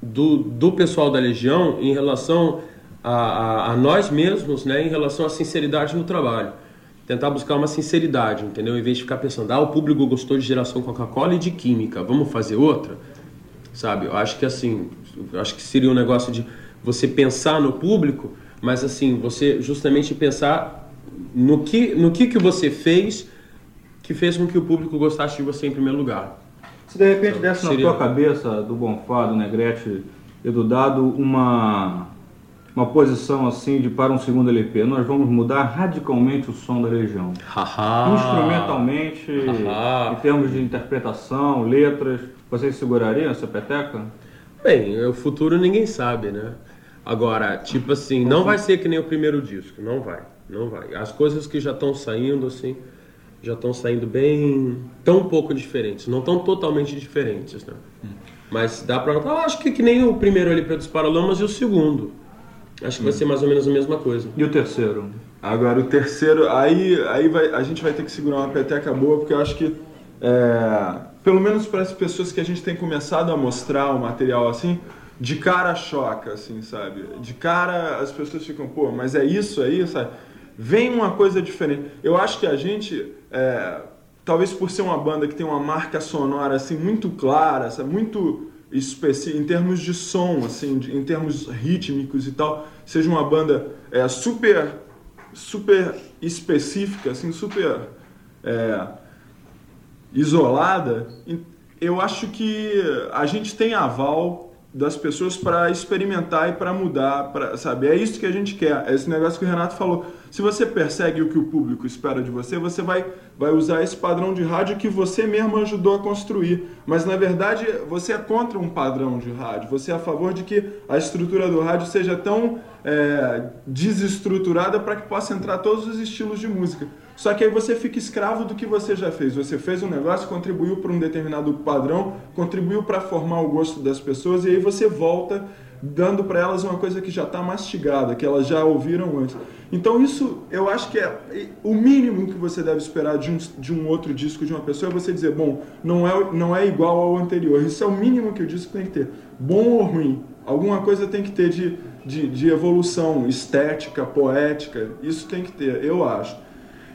do, do pessoal da Legião em relação a, a, a nós mesmos, né, em relação à sinceridade no trabalho. Tentar buscar uma sinceridade, entendeu? Em vez de ficar pensando, ah, o público gostou de geração Coca-Cola e de química, vamos fazer outra? Sabe? Eu acho que assim, acho que seria um negócio de você pensar no público, mas assim, você justamente pensar no que, no que, que você fez que fez com que o público gostasse de você em primeiro lugar. Se de repente desse na Seria- tua cabeça, do Bonfá, do Negrete e do Dado, uma, uma posição assim de para um segundo LP. Nós vamos mudar radicalmente o som da Legião. Instrumentalmente, em termos de interpretação, letras. Vocês segurariam essa peteca? Bem, o futuro ninguém sabe, né? Agora, tipo assim, não vai ser que nem o primeiro disco, não vai, não vai. As coisas que já estão saindo, assim, já estão saindo bem, tão pouco diferentes, não tão totalmente diferentes, né? Mas dá pra notar, eu acho que que nem o primeiro LP dos Paralamas e o segundo. Acho que vai ser mais ou menos a mesma coisa. E o terceiro? Agora, o terceiro, aí, aí vai, a gente vai ter que segurar uma peteca boa, porque eu acho que, é, pelo menos para as pessoas que a gente tem começado a mostrar o material assim, de cara choca, assim, sabe? De cara as pessoas ficam, pô, mas é isso aí, sabe? Vem uma coisa diferente. Eu acho que a gente, é, talvez por ser uma banda que tem uma marca sonora assim muito clara, sabe? muito específica em termos de som, assim, de- em termos rítmicos e tal, seja uma banda é, super, super específica, assim, super é, isolada, eu acho que a gente tem aval das pessoas para experimentar e para mudar, pra, sabe? É isso que a gente quer. É esse negócio que o Renato falou. Se você persegue o que o público espera de você, você vai, vai usar esse padrão de rádio que você mesmo ajudou a construir. Mas na verdade, você é contra um padrão de rádio. Você é a favor de que a estrutura do rádio seja tão é, desestruturada para que possa entrar todos os estilos de música. Só que aí você fica escravo do que você já fez. Você fez um negócio, contribuiu para um determinado padrão, contribuiu para formar o gosto das pessoas e aí você volta dando para elas uma coisa que já está mastigada, que elas já ouviram antes. Então isso, eu acho que é o mínimo que você deve esperar de um, de um outro disco de uma pessoa é você dizer, bom, não é, não é igual ao anterior. Isso é o mínimo que o disco tem que ter. Bom ou ruim, alguma coisa tem que ter de, de, de evolução estética, poética. Isso tem que ter, eu acho.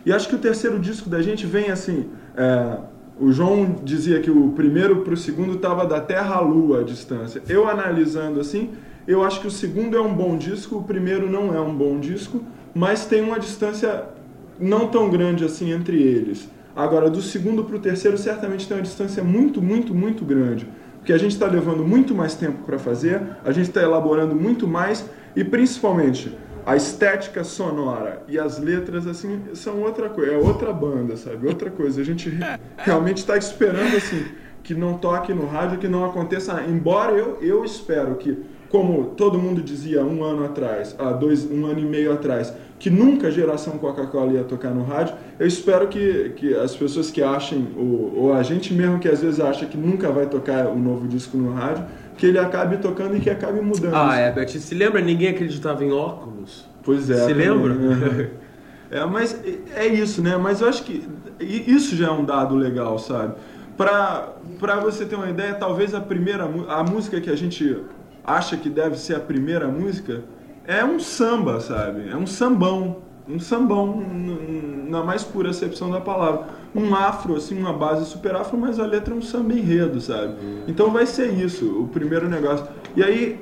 E acho que o terceiro disco da gente vem assim. é, o João dizia que o primeiro para o segundo estava da Terra à Lua a distância. Eu analisando assim, eu acho que o segundo é um bom disco, o primeiro não é um bom disco, mas tem uma distância não tão grande assim entre eles. Agora, do segundo para o terceiro, certamente tem uma distância muito, muito, muito grande. Porque a gente está levando muito mais tempo para fazer, a gente está elaborando muito mais e principalmente a estética sonora e as letras assim são outra coisa, é outra banda, sabe? Outra coisa. A gente re- realmente está esperando assim que não toque no rádio, que não aconteça. Embora eu eu espero que, como todo mundo dizia um ano atrás, há dois, um ano e meio atrás, que nunca a geração Coca-Cola ia tocar no rádio, eu espero que, que as pessoas que achem, ou, ou a gente mesmo que às vezes acha que nunca vai tocar o novo disco no rádio, que ele acabe tocando e que acabe mudando. Ah, é, Beth, se lembra? Ninguém acreditava em óculos. Pois é. Se também, lembra? né? <laughs> É, mas é isso, né? Mas eu acho que isso já é um dado legal, sabe? Pra, pra você ter uma ideia, talvez a primeira a música que a gente acha que deve ser a primeira música é um samba, sabe? É um sambão. Um sambão, na mais pura acepção da palavra. Um afro, assim, uma base super afro, mas a letra é um samba enredo, sabe? Então vai ser isso, o primeiro negócio. E aí,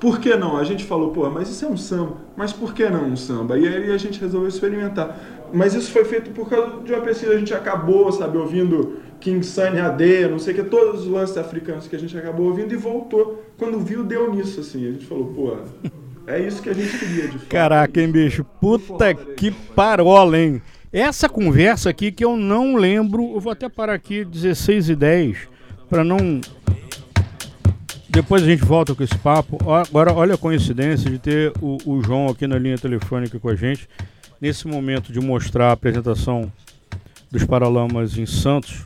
por que não? A gente falou, pô, mas isso é um samba. Mas por que não um samba? E aí a gente resolveu experimentar. Mas isso foi feito por causa de uma pesquisa. A gente acabou, sabe, ouvindo King Sunny AD, não sei o que, todos os lances africanos que a gente acabou ouvindo e voltou. Quando viu, deu nisso, assim. A gente falou, pô, é isso que a gente queria, de fato. Caraca, hein, bicho? Puta que parola, hein? Essa conversa aqui que eu não lembro, eu vou até parar aqui 16 e 10 para não. Depois a gente volta com esse papo. Agora, olha a coincidência de ter o, o João aqui na linha telefônica com a gente, nesse momento de mostrar a apresentação dos Paralamas em Santos,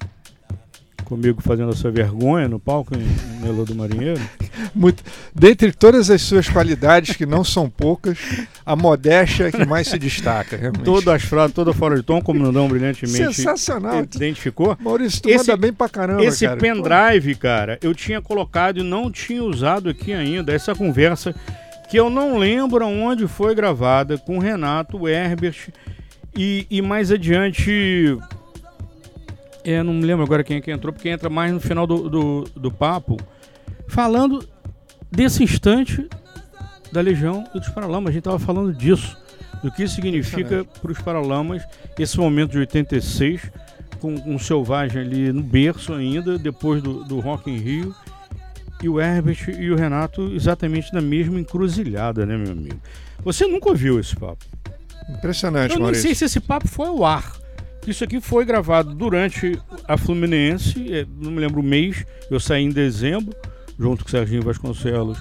comigo fazendo essa vergonha no palco em, em Melo do Marinheiro. <laughs> Muito, dentre todas as suas qualidades, que não são poucas, a modéstia é que mais se destaca, realmente. Todas as frases, toda fora de tom, como Nandão brilhantemente Sensacional. identificou. Maurício, tu manda bem pra caramba, Esse cara. pendrive, cara, eu tinha colocado e não tinha usado aqui ainda. Essa conversa que eu não lembro aonde foi gravada com o Renato, o Herbert e, e mais adiante. É, não me lembro agora quem é que entrou, porque entra mais no final do, do, do papo, falando desse instante da Legião e dos Paralamas. A gente estava falando disso, do que significa para os Paralamas esse momento de 86, com, o Selvagem ali no berço ainda, depois do, do Rock in Rio. e o Herbert e o Renato exatamente na mesma encruzilhada, né, meu amigo? Você nunca ouviu esse papo? Impressionante, Eu não Maurício. sei se esse papo foi ao ar. Isso aqui foi gravado durante a Fluminense, é, não me lembro o mês, eu saí em dezembro, junto com o Serginho Vasconcelos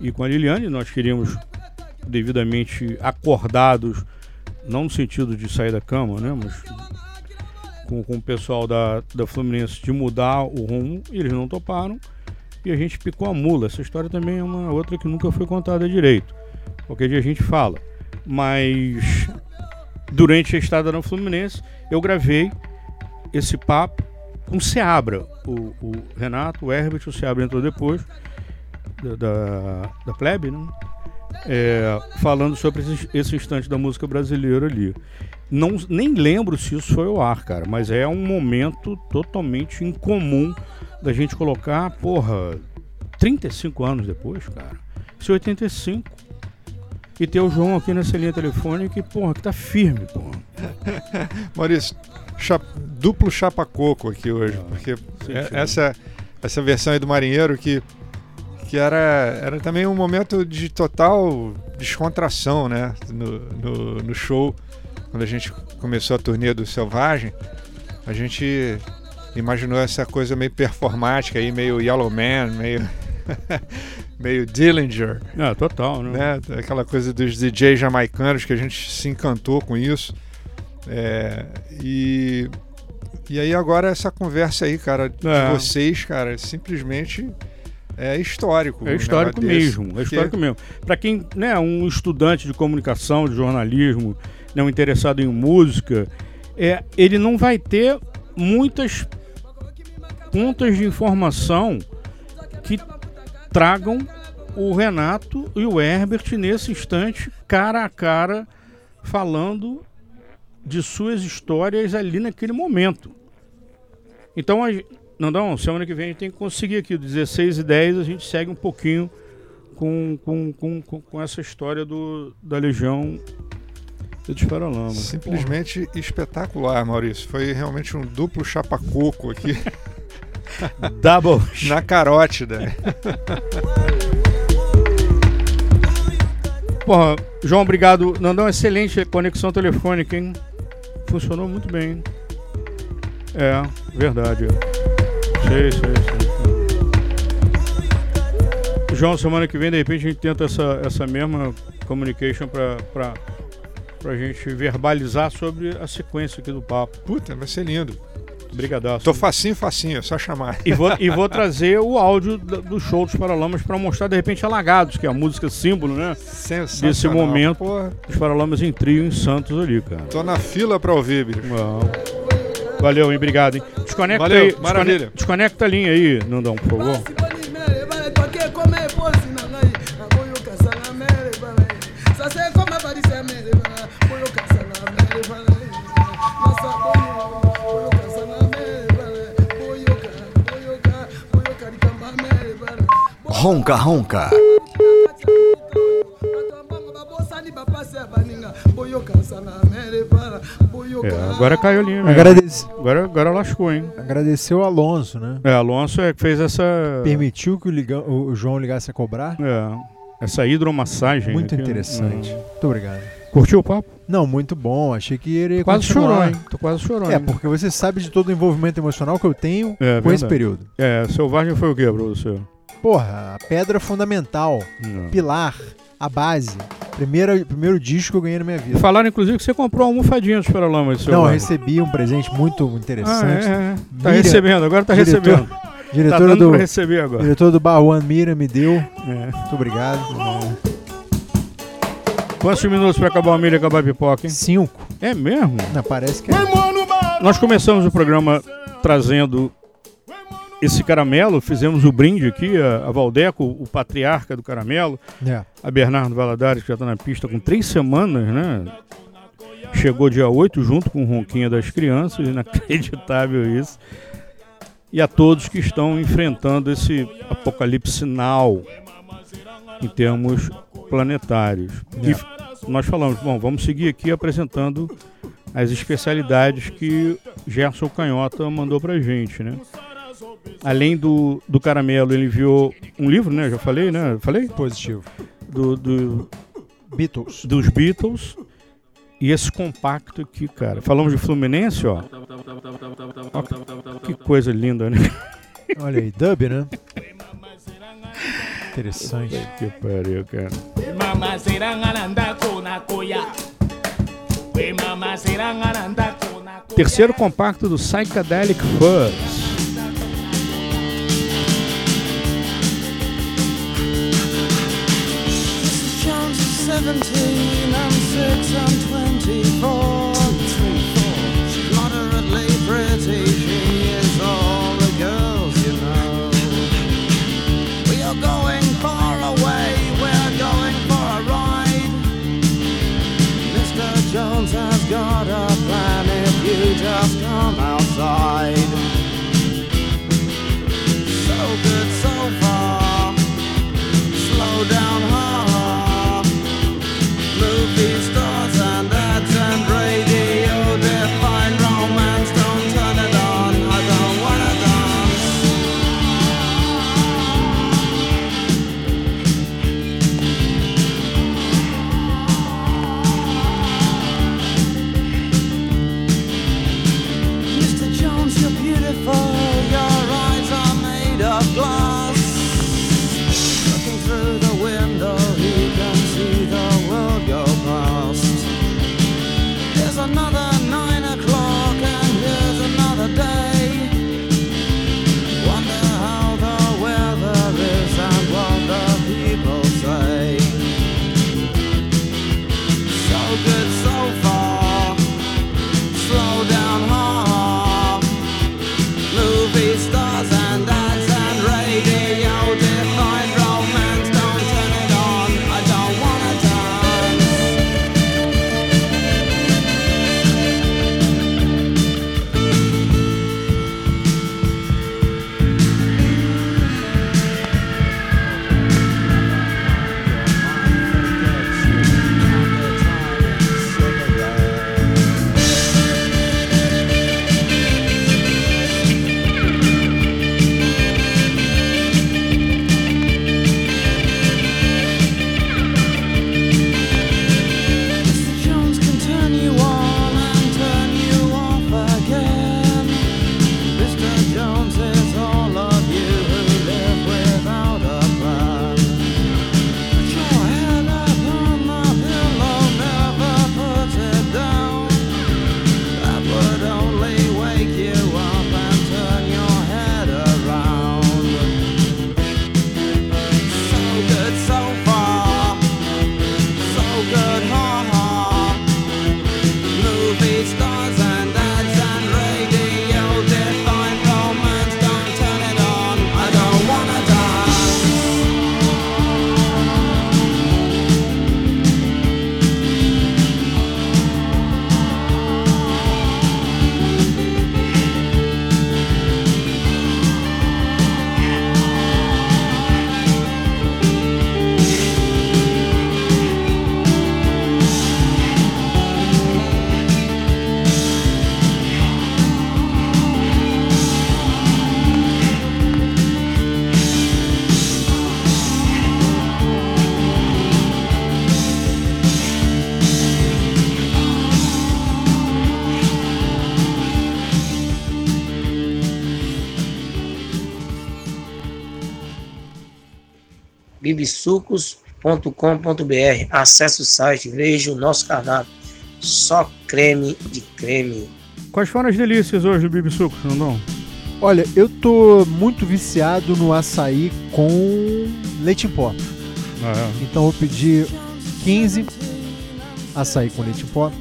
e com a Liliane. Nós queríamos devidamente acordados, não no sentido de sair da cama, né? Mas com, com o pessoal da, da Fluminense de mudar o rumo, e eles não toparam. E a gente picou a mula. Essa história também é uma outra que nunca foi contada direito. Qualquer dia a gente fala. Mas durante a estada na Fluminense, eu gravei esse papo com o Seabra. O, o Renato, o Herbert, o Seabra entrou depois, da, da, da Plebe, né? É, falando sobre esse, esse instante da música brasileira ali. Não, nem lembro se isso foi ao ar, cara, mas é um momento totalmente incomum da gente colocar, porra, 35 anos depois, cara. É 85. E ter o João aqui nessa linha telefônica que, porra, que tá firme, porra. <laughs> Maurício, duplo chapa-coco aqui hoje, porque é- essa, essa versão aí do Marinheiro que, que era, era também um momento de total descontração, né? No, no, no show, quando a gente começou a turnê do Selvagem, a gente imaginou essa coisa meio performática aí, meio Yellow Man, meio... <laughs> meio Dillinger. É, total, né? Aquela coisa dos DJs jamaicanos que a gente se encantou com isso. É, e, e aí agora essa conversa aí, cara, de É. vocês, cara, simplesmente é histórico. É um histórico negócio desse. mesmo, é Porque- histórico mesmo. Para quem né, é um estudante de comunicação, de jornalismo, não interessado em música, é, ele não vai ter muitas pontas de informação que tragam o Renato e o Herbert nesse instante, cara a cara, falando de suas histórias ali naquele momento. Então, a, Nandão, semana que vem a gente tem que conseguir aqui, 16 e 10, a gente segue um pouquinho com, com, com, com, essa história do, da Legião e dos Paralamas. Simplesmente espetacular, Maurício. Foi realmente um duplo chapa-coco aqui. <laughs> <laughs> Double. Na carótida. Porra, João, obrigado. Nandão, excelente conexão telefônica, hein? Funcionou muito bem. hein? É, verdade. Sei, sei, sei. João, semana que vem, de repente, a gente tenta essa, essa mesma communication pra, pra, pra gente verbalizar sobre a sequência aqui do papo. Puta, vai ser lindo. Obrigadaço. Tô facinho, facinho, é só chamar. E vou, e vou <laughs> trazer o áudio do show dos Paralamas para mostrar, de repente, Alagados, que é a música símbolo, né? Sensacional. Desse momento Porra. dos Paralamas em trio em Santos ali, cara. Tô na fila pra ouvir, bicho. Valeu, hein? Obrigado, hein? Desconecta Valeu, aí. maravilha. Desconecta, desconecta a linha aí, Nandão, por favor. Ronca, ronca. É, agora caiu a linha mesmo. Agradece- Agora, agora lascou, hein? Agradeceu o Alonso, né? É, Alonso é que fez essa. Permitiu que o, liga- o João ligasse a cobrar. É, essa hidromassagem. Muito aqui. interessante. Hum. Muito obrigado. Curtiu o papo? Não, muito bom. Achei que ele Quase continuar. chorou, hein? Tu quase chorou, É, porque você sabe de todo o envolvimento emocional que eu tenho É, com esse verdade. período. É, Selvagem foi o que pra você? Porra, a pedra fundamental, Não. pilar, a base. Primeiro, primeiro disco que eu ganhei na minha vida. Falaram, inclusive, que você comprou uma almofadinha dos Paralamas. Não, eu recebi um presente muito interessante. Ah, é, é. Tá Miriam- recebendo, agora tá diretor- recebendo. Diretora Tá do, receber agora. Diretor do Bar One Mira me deu. É. Muito obrigado. Quantos minutos pra acabar o milho e acabar a pipoca, hein? Cinco. É mesmo? Não, parece que é. Nós começamos o programa trazendo esse caramelo, fizemos o brinde aqui, a, a Valdeco, o patriarca do caramelo, É. a Bernardo Valadares, que já está na pista com três semanas, né? Chegou dia 8 junto com o Ronquinha das Crianças, inacreditável isso. E a todos que estão enfrentando esse apocalipse sinal em termos planetários. E f- nós falamos, bom, vamos seguir aqui apresentando as especialidades que Gerson Canhota mandou pra gente, né? Além do, do caramelo, ele enviou um livro, né? Já falei, né? Falei? Positivo. Do, do Beatles. Dos Beatles. E esse compacto aqui, cara. Falamos de Fluminense, ó. Ó, que- coisa linda, né? Olha aí, dub, né? Interessante. Que pariu, cara. Terceiro compacto do Psychedelic Fuzz. bibsucos.com.br. Acesse o site, veja o nosso cardápio. Só creme de creme. Quais foram as delícias hoje do Bibi Sucos, Nandão? Olha, eu tô muito viciado no açaí com leite em pó. Ah, Então eu vou pedir 15 açaí com leite em pó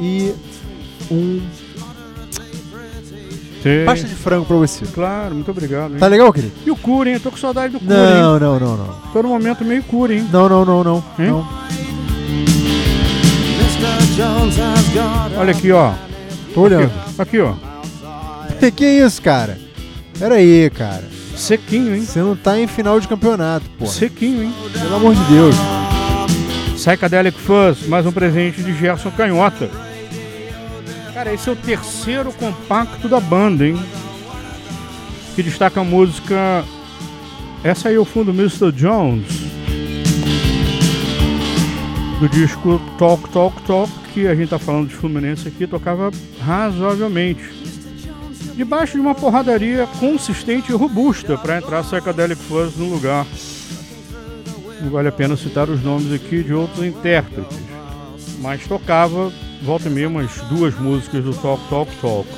e um Sei. pasta de frango pra você. Claro, muito obrigado. hein? Tá legal, querido? E o Cura, hein? Eu tô com saudade do Cura, Não, hein? não, não, não. Tô no momento meio Cura, hein? Não, não, não, não. Hein? não. Mr. Jones has got Olha aqui, ó. Tô olhando. Aqui, ó. <laughs> que isso, cara? Pera aí, cara. Sequinho, hein? Você não tá em final de campeonato, pô. Sequinho, hein? Pelo amor de Deus. Psychedelic Fuzz, mais um presente de Gerson Canhota. Cara, esse é o terceiro compacto da banda, hein? que destaca a música. Essa aí é o fundo Mr. Jones, do disco Talk Talk Talk, que a gente tá falando de Fluminense aqui, tocava razoavelmente. Debaixo de uma porradaria consistente e robusta para entrar Psychedelic Fuzz no lugar. Não vale a pena citar os nomes aqui de outros intérpretes, mas tocava, volta e meia, umas duas músicas do Talk Talk Talk.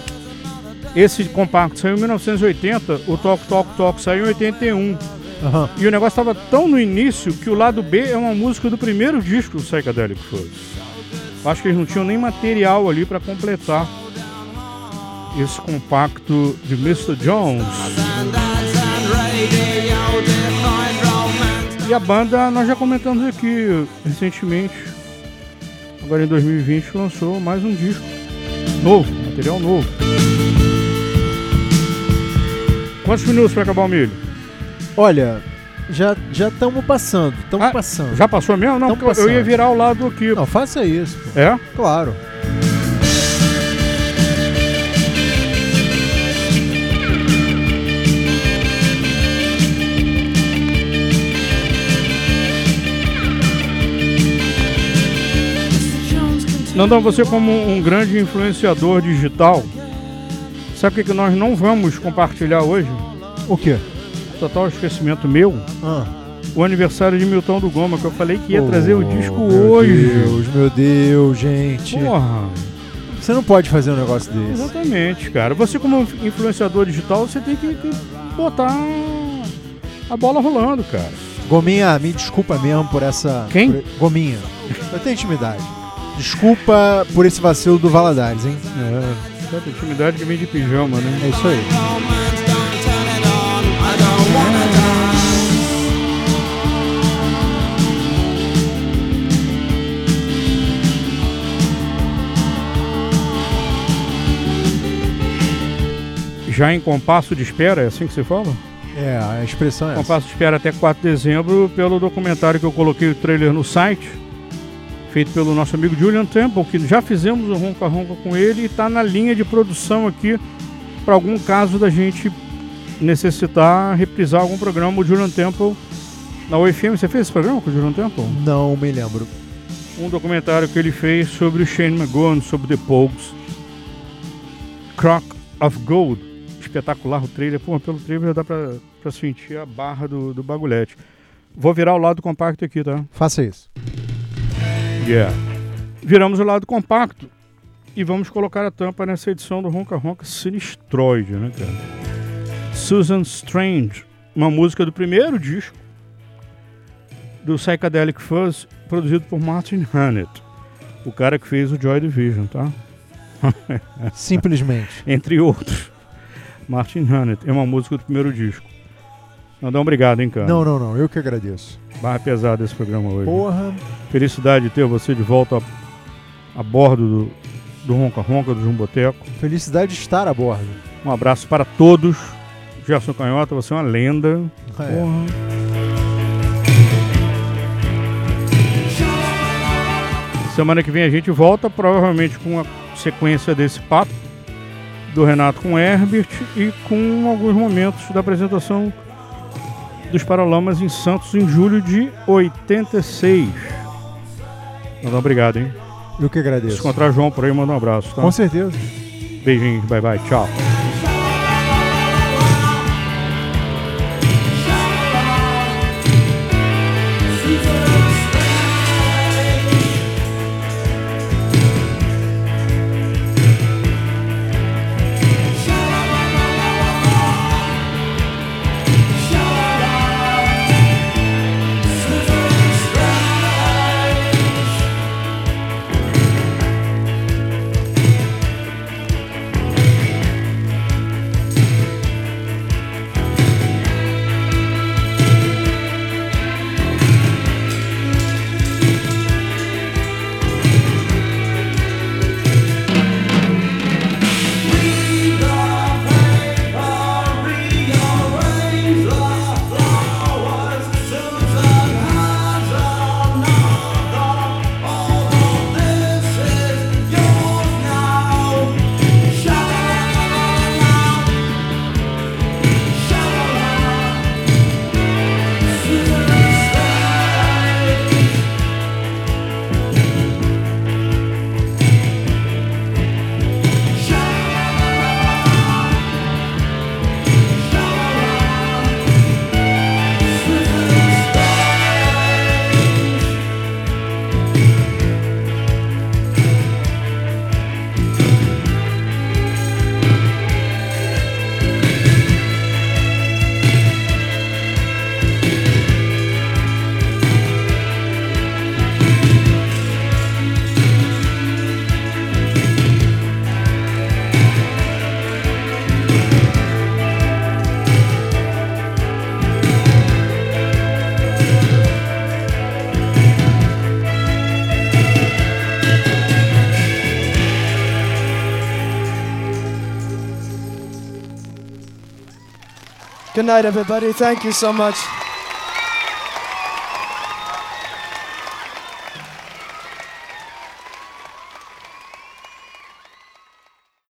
Esse compacto saiu em 1980, o Talk Talk Talk saiu em 81. E o negócio estava tão no início que o lado B é uma música do primeiro disco do Psychedelic Fuzz. Acho que eles não tinham nem material ali para completar esse compacto de Mr. Jones. E a banda nós já comentamos aqui recentemente, agora em 2020, lançou mais um disco novo, material novo. Quantos minutos para acabar o milho? Olha, já já estamos passando, estamos passando. Já passou mesmo? Não, eu- ia virar o lado aqui. Não, faça isso. pô. É? Claro. Nandão, você como um grande influenciador digital, sabe o que, que nós não vamos compartilhar hoje? O quê? Total esquecimento meu. Ah. O aniversário de Milton do Goma, que eu falei que ia trazer o disco Oh, meu hoje. Deus, meu Deus, gente. Porra. Você não pode fazer um negócio desse. Exatamente, cara. Você como influenciador digital, você tem que, que botar a bola rolando, cara. Gominha, me desculpa mesmo por essa. Quem? por- Gominha. Eu tenho intimidade. Desculpa por esse vacilo do Valadares, hein? É. Tanta intimidade que vem de pijama, né? É isso aí. Já em compasso de espera, é assim que você fala? É, a expressão é essa. Compasso de espera até 4 de dezembro pelo documentário que eu coloquei o trailer no site, feito pelo nosso amigo Julian Temple, que já fizemos o Ronca Ronca com ele e está na linha de produção aqui para algum caso da gente necessitar reprisar algum programa. O Julian Temple na UFM. Você fez esse programa com o Julian Temple? Não me lembro. Um documentário que ele fez sobre o Shane McGowan, sobre The Pogues. Crock of Gold. Espetacular o trailer. Pô, pelo trailer já dá pra, pra sentir a barra do, do bagulhete. Vou virar o lado compacto aqui, tá? Faça isso. Yeah. Viramos o lado compacto e vamos colocar a tampa nessa edição do Ronca Ronca Sinistroide, né, cara? Susan Strange, uma música do primeiro disco do Psychedelic Fuzz, produzido por Martin Hannett, o cara que fez o Joy Division, tá? <laughs> Simplesmente. Entre outros. Martin Hannett, é uma música do primeiro disco. Nandão, obrigado, hein, cara? Não, não, não. Eu que agradeço. Barra pesada esse programa hoje. Porra. Felicidade de ter você de volta a, a bordo do, do Ronca Ronca, do Jumboteco. Felicidade de estar a bordo. Um abraço para todos. Gerson Canhota, você é uma lenda. É. Porra. Semana que vem a gente volta, provavelmente com a sequência desse papo do Renato com Herbert e com alguns momentos da apresentação dos Paralamas em Santos em julho de 86. Mandar obrigado, hein? Eu que agradeço. Se encontrar João por aí, manda um abraço, tá? Com certeza. Beijinhos, bye bye, tchau. Night, everybody. Thank you so much.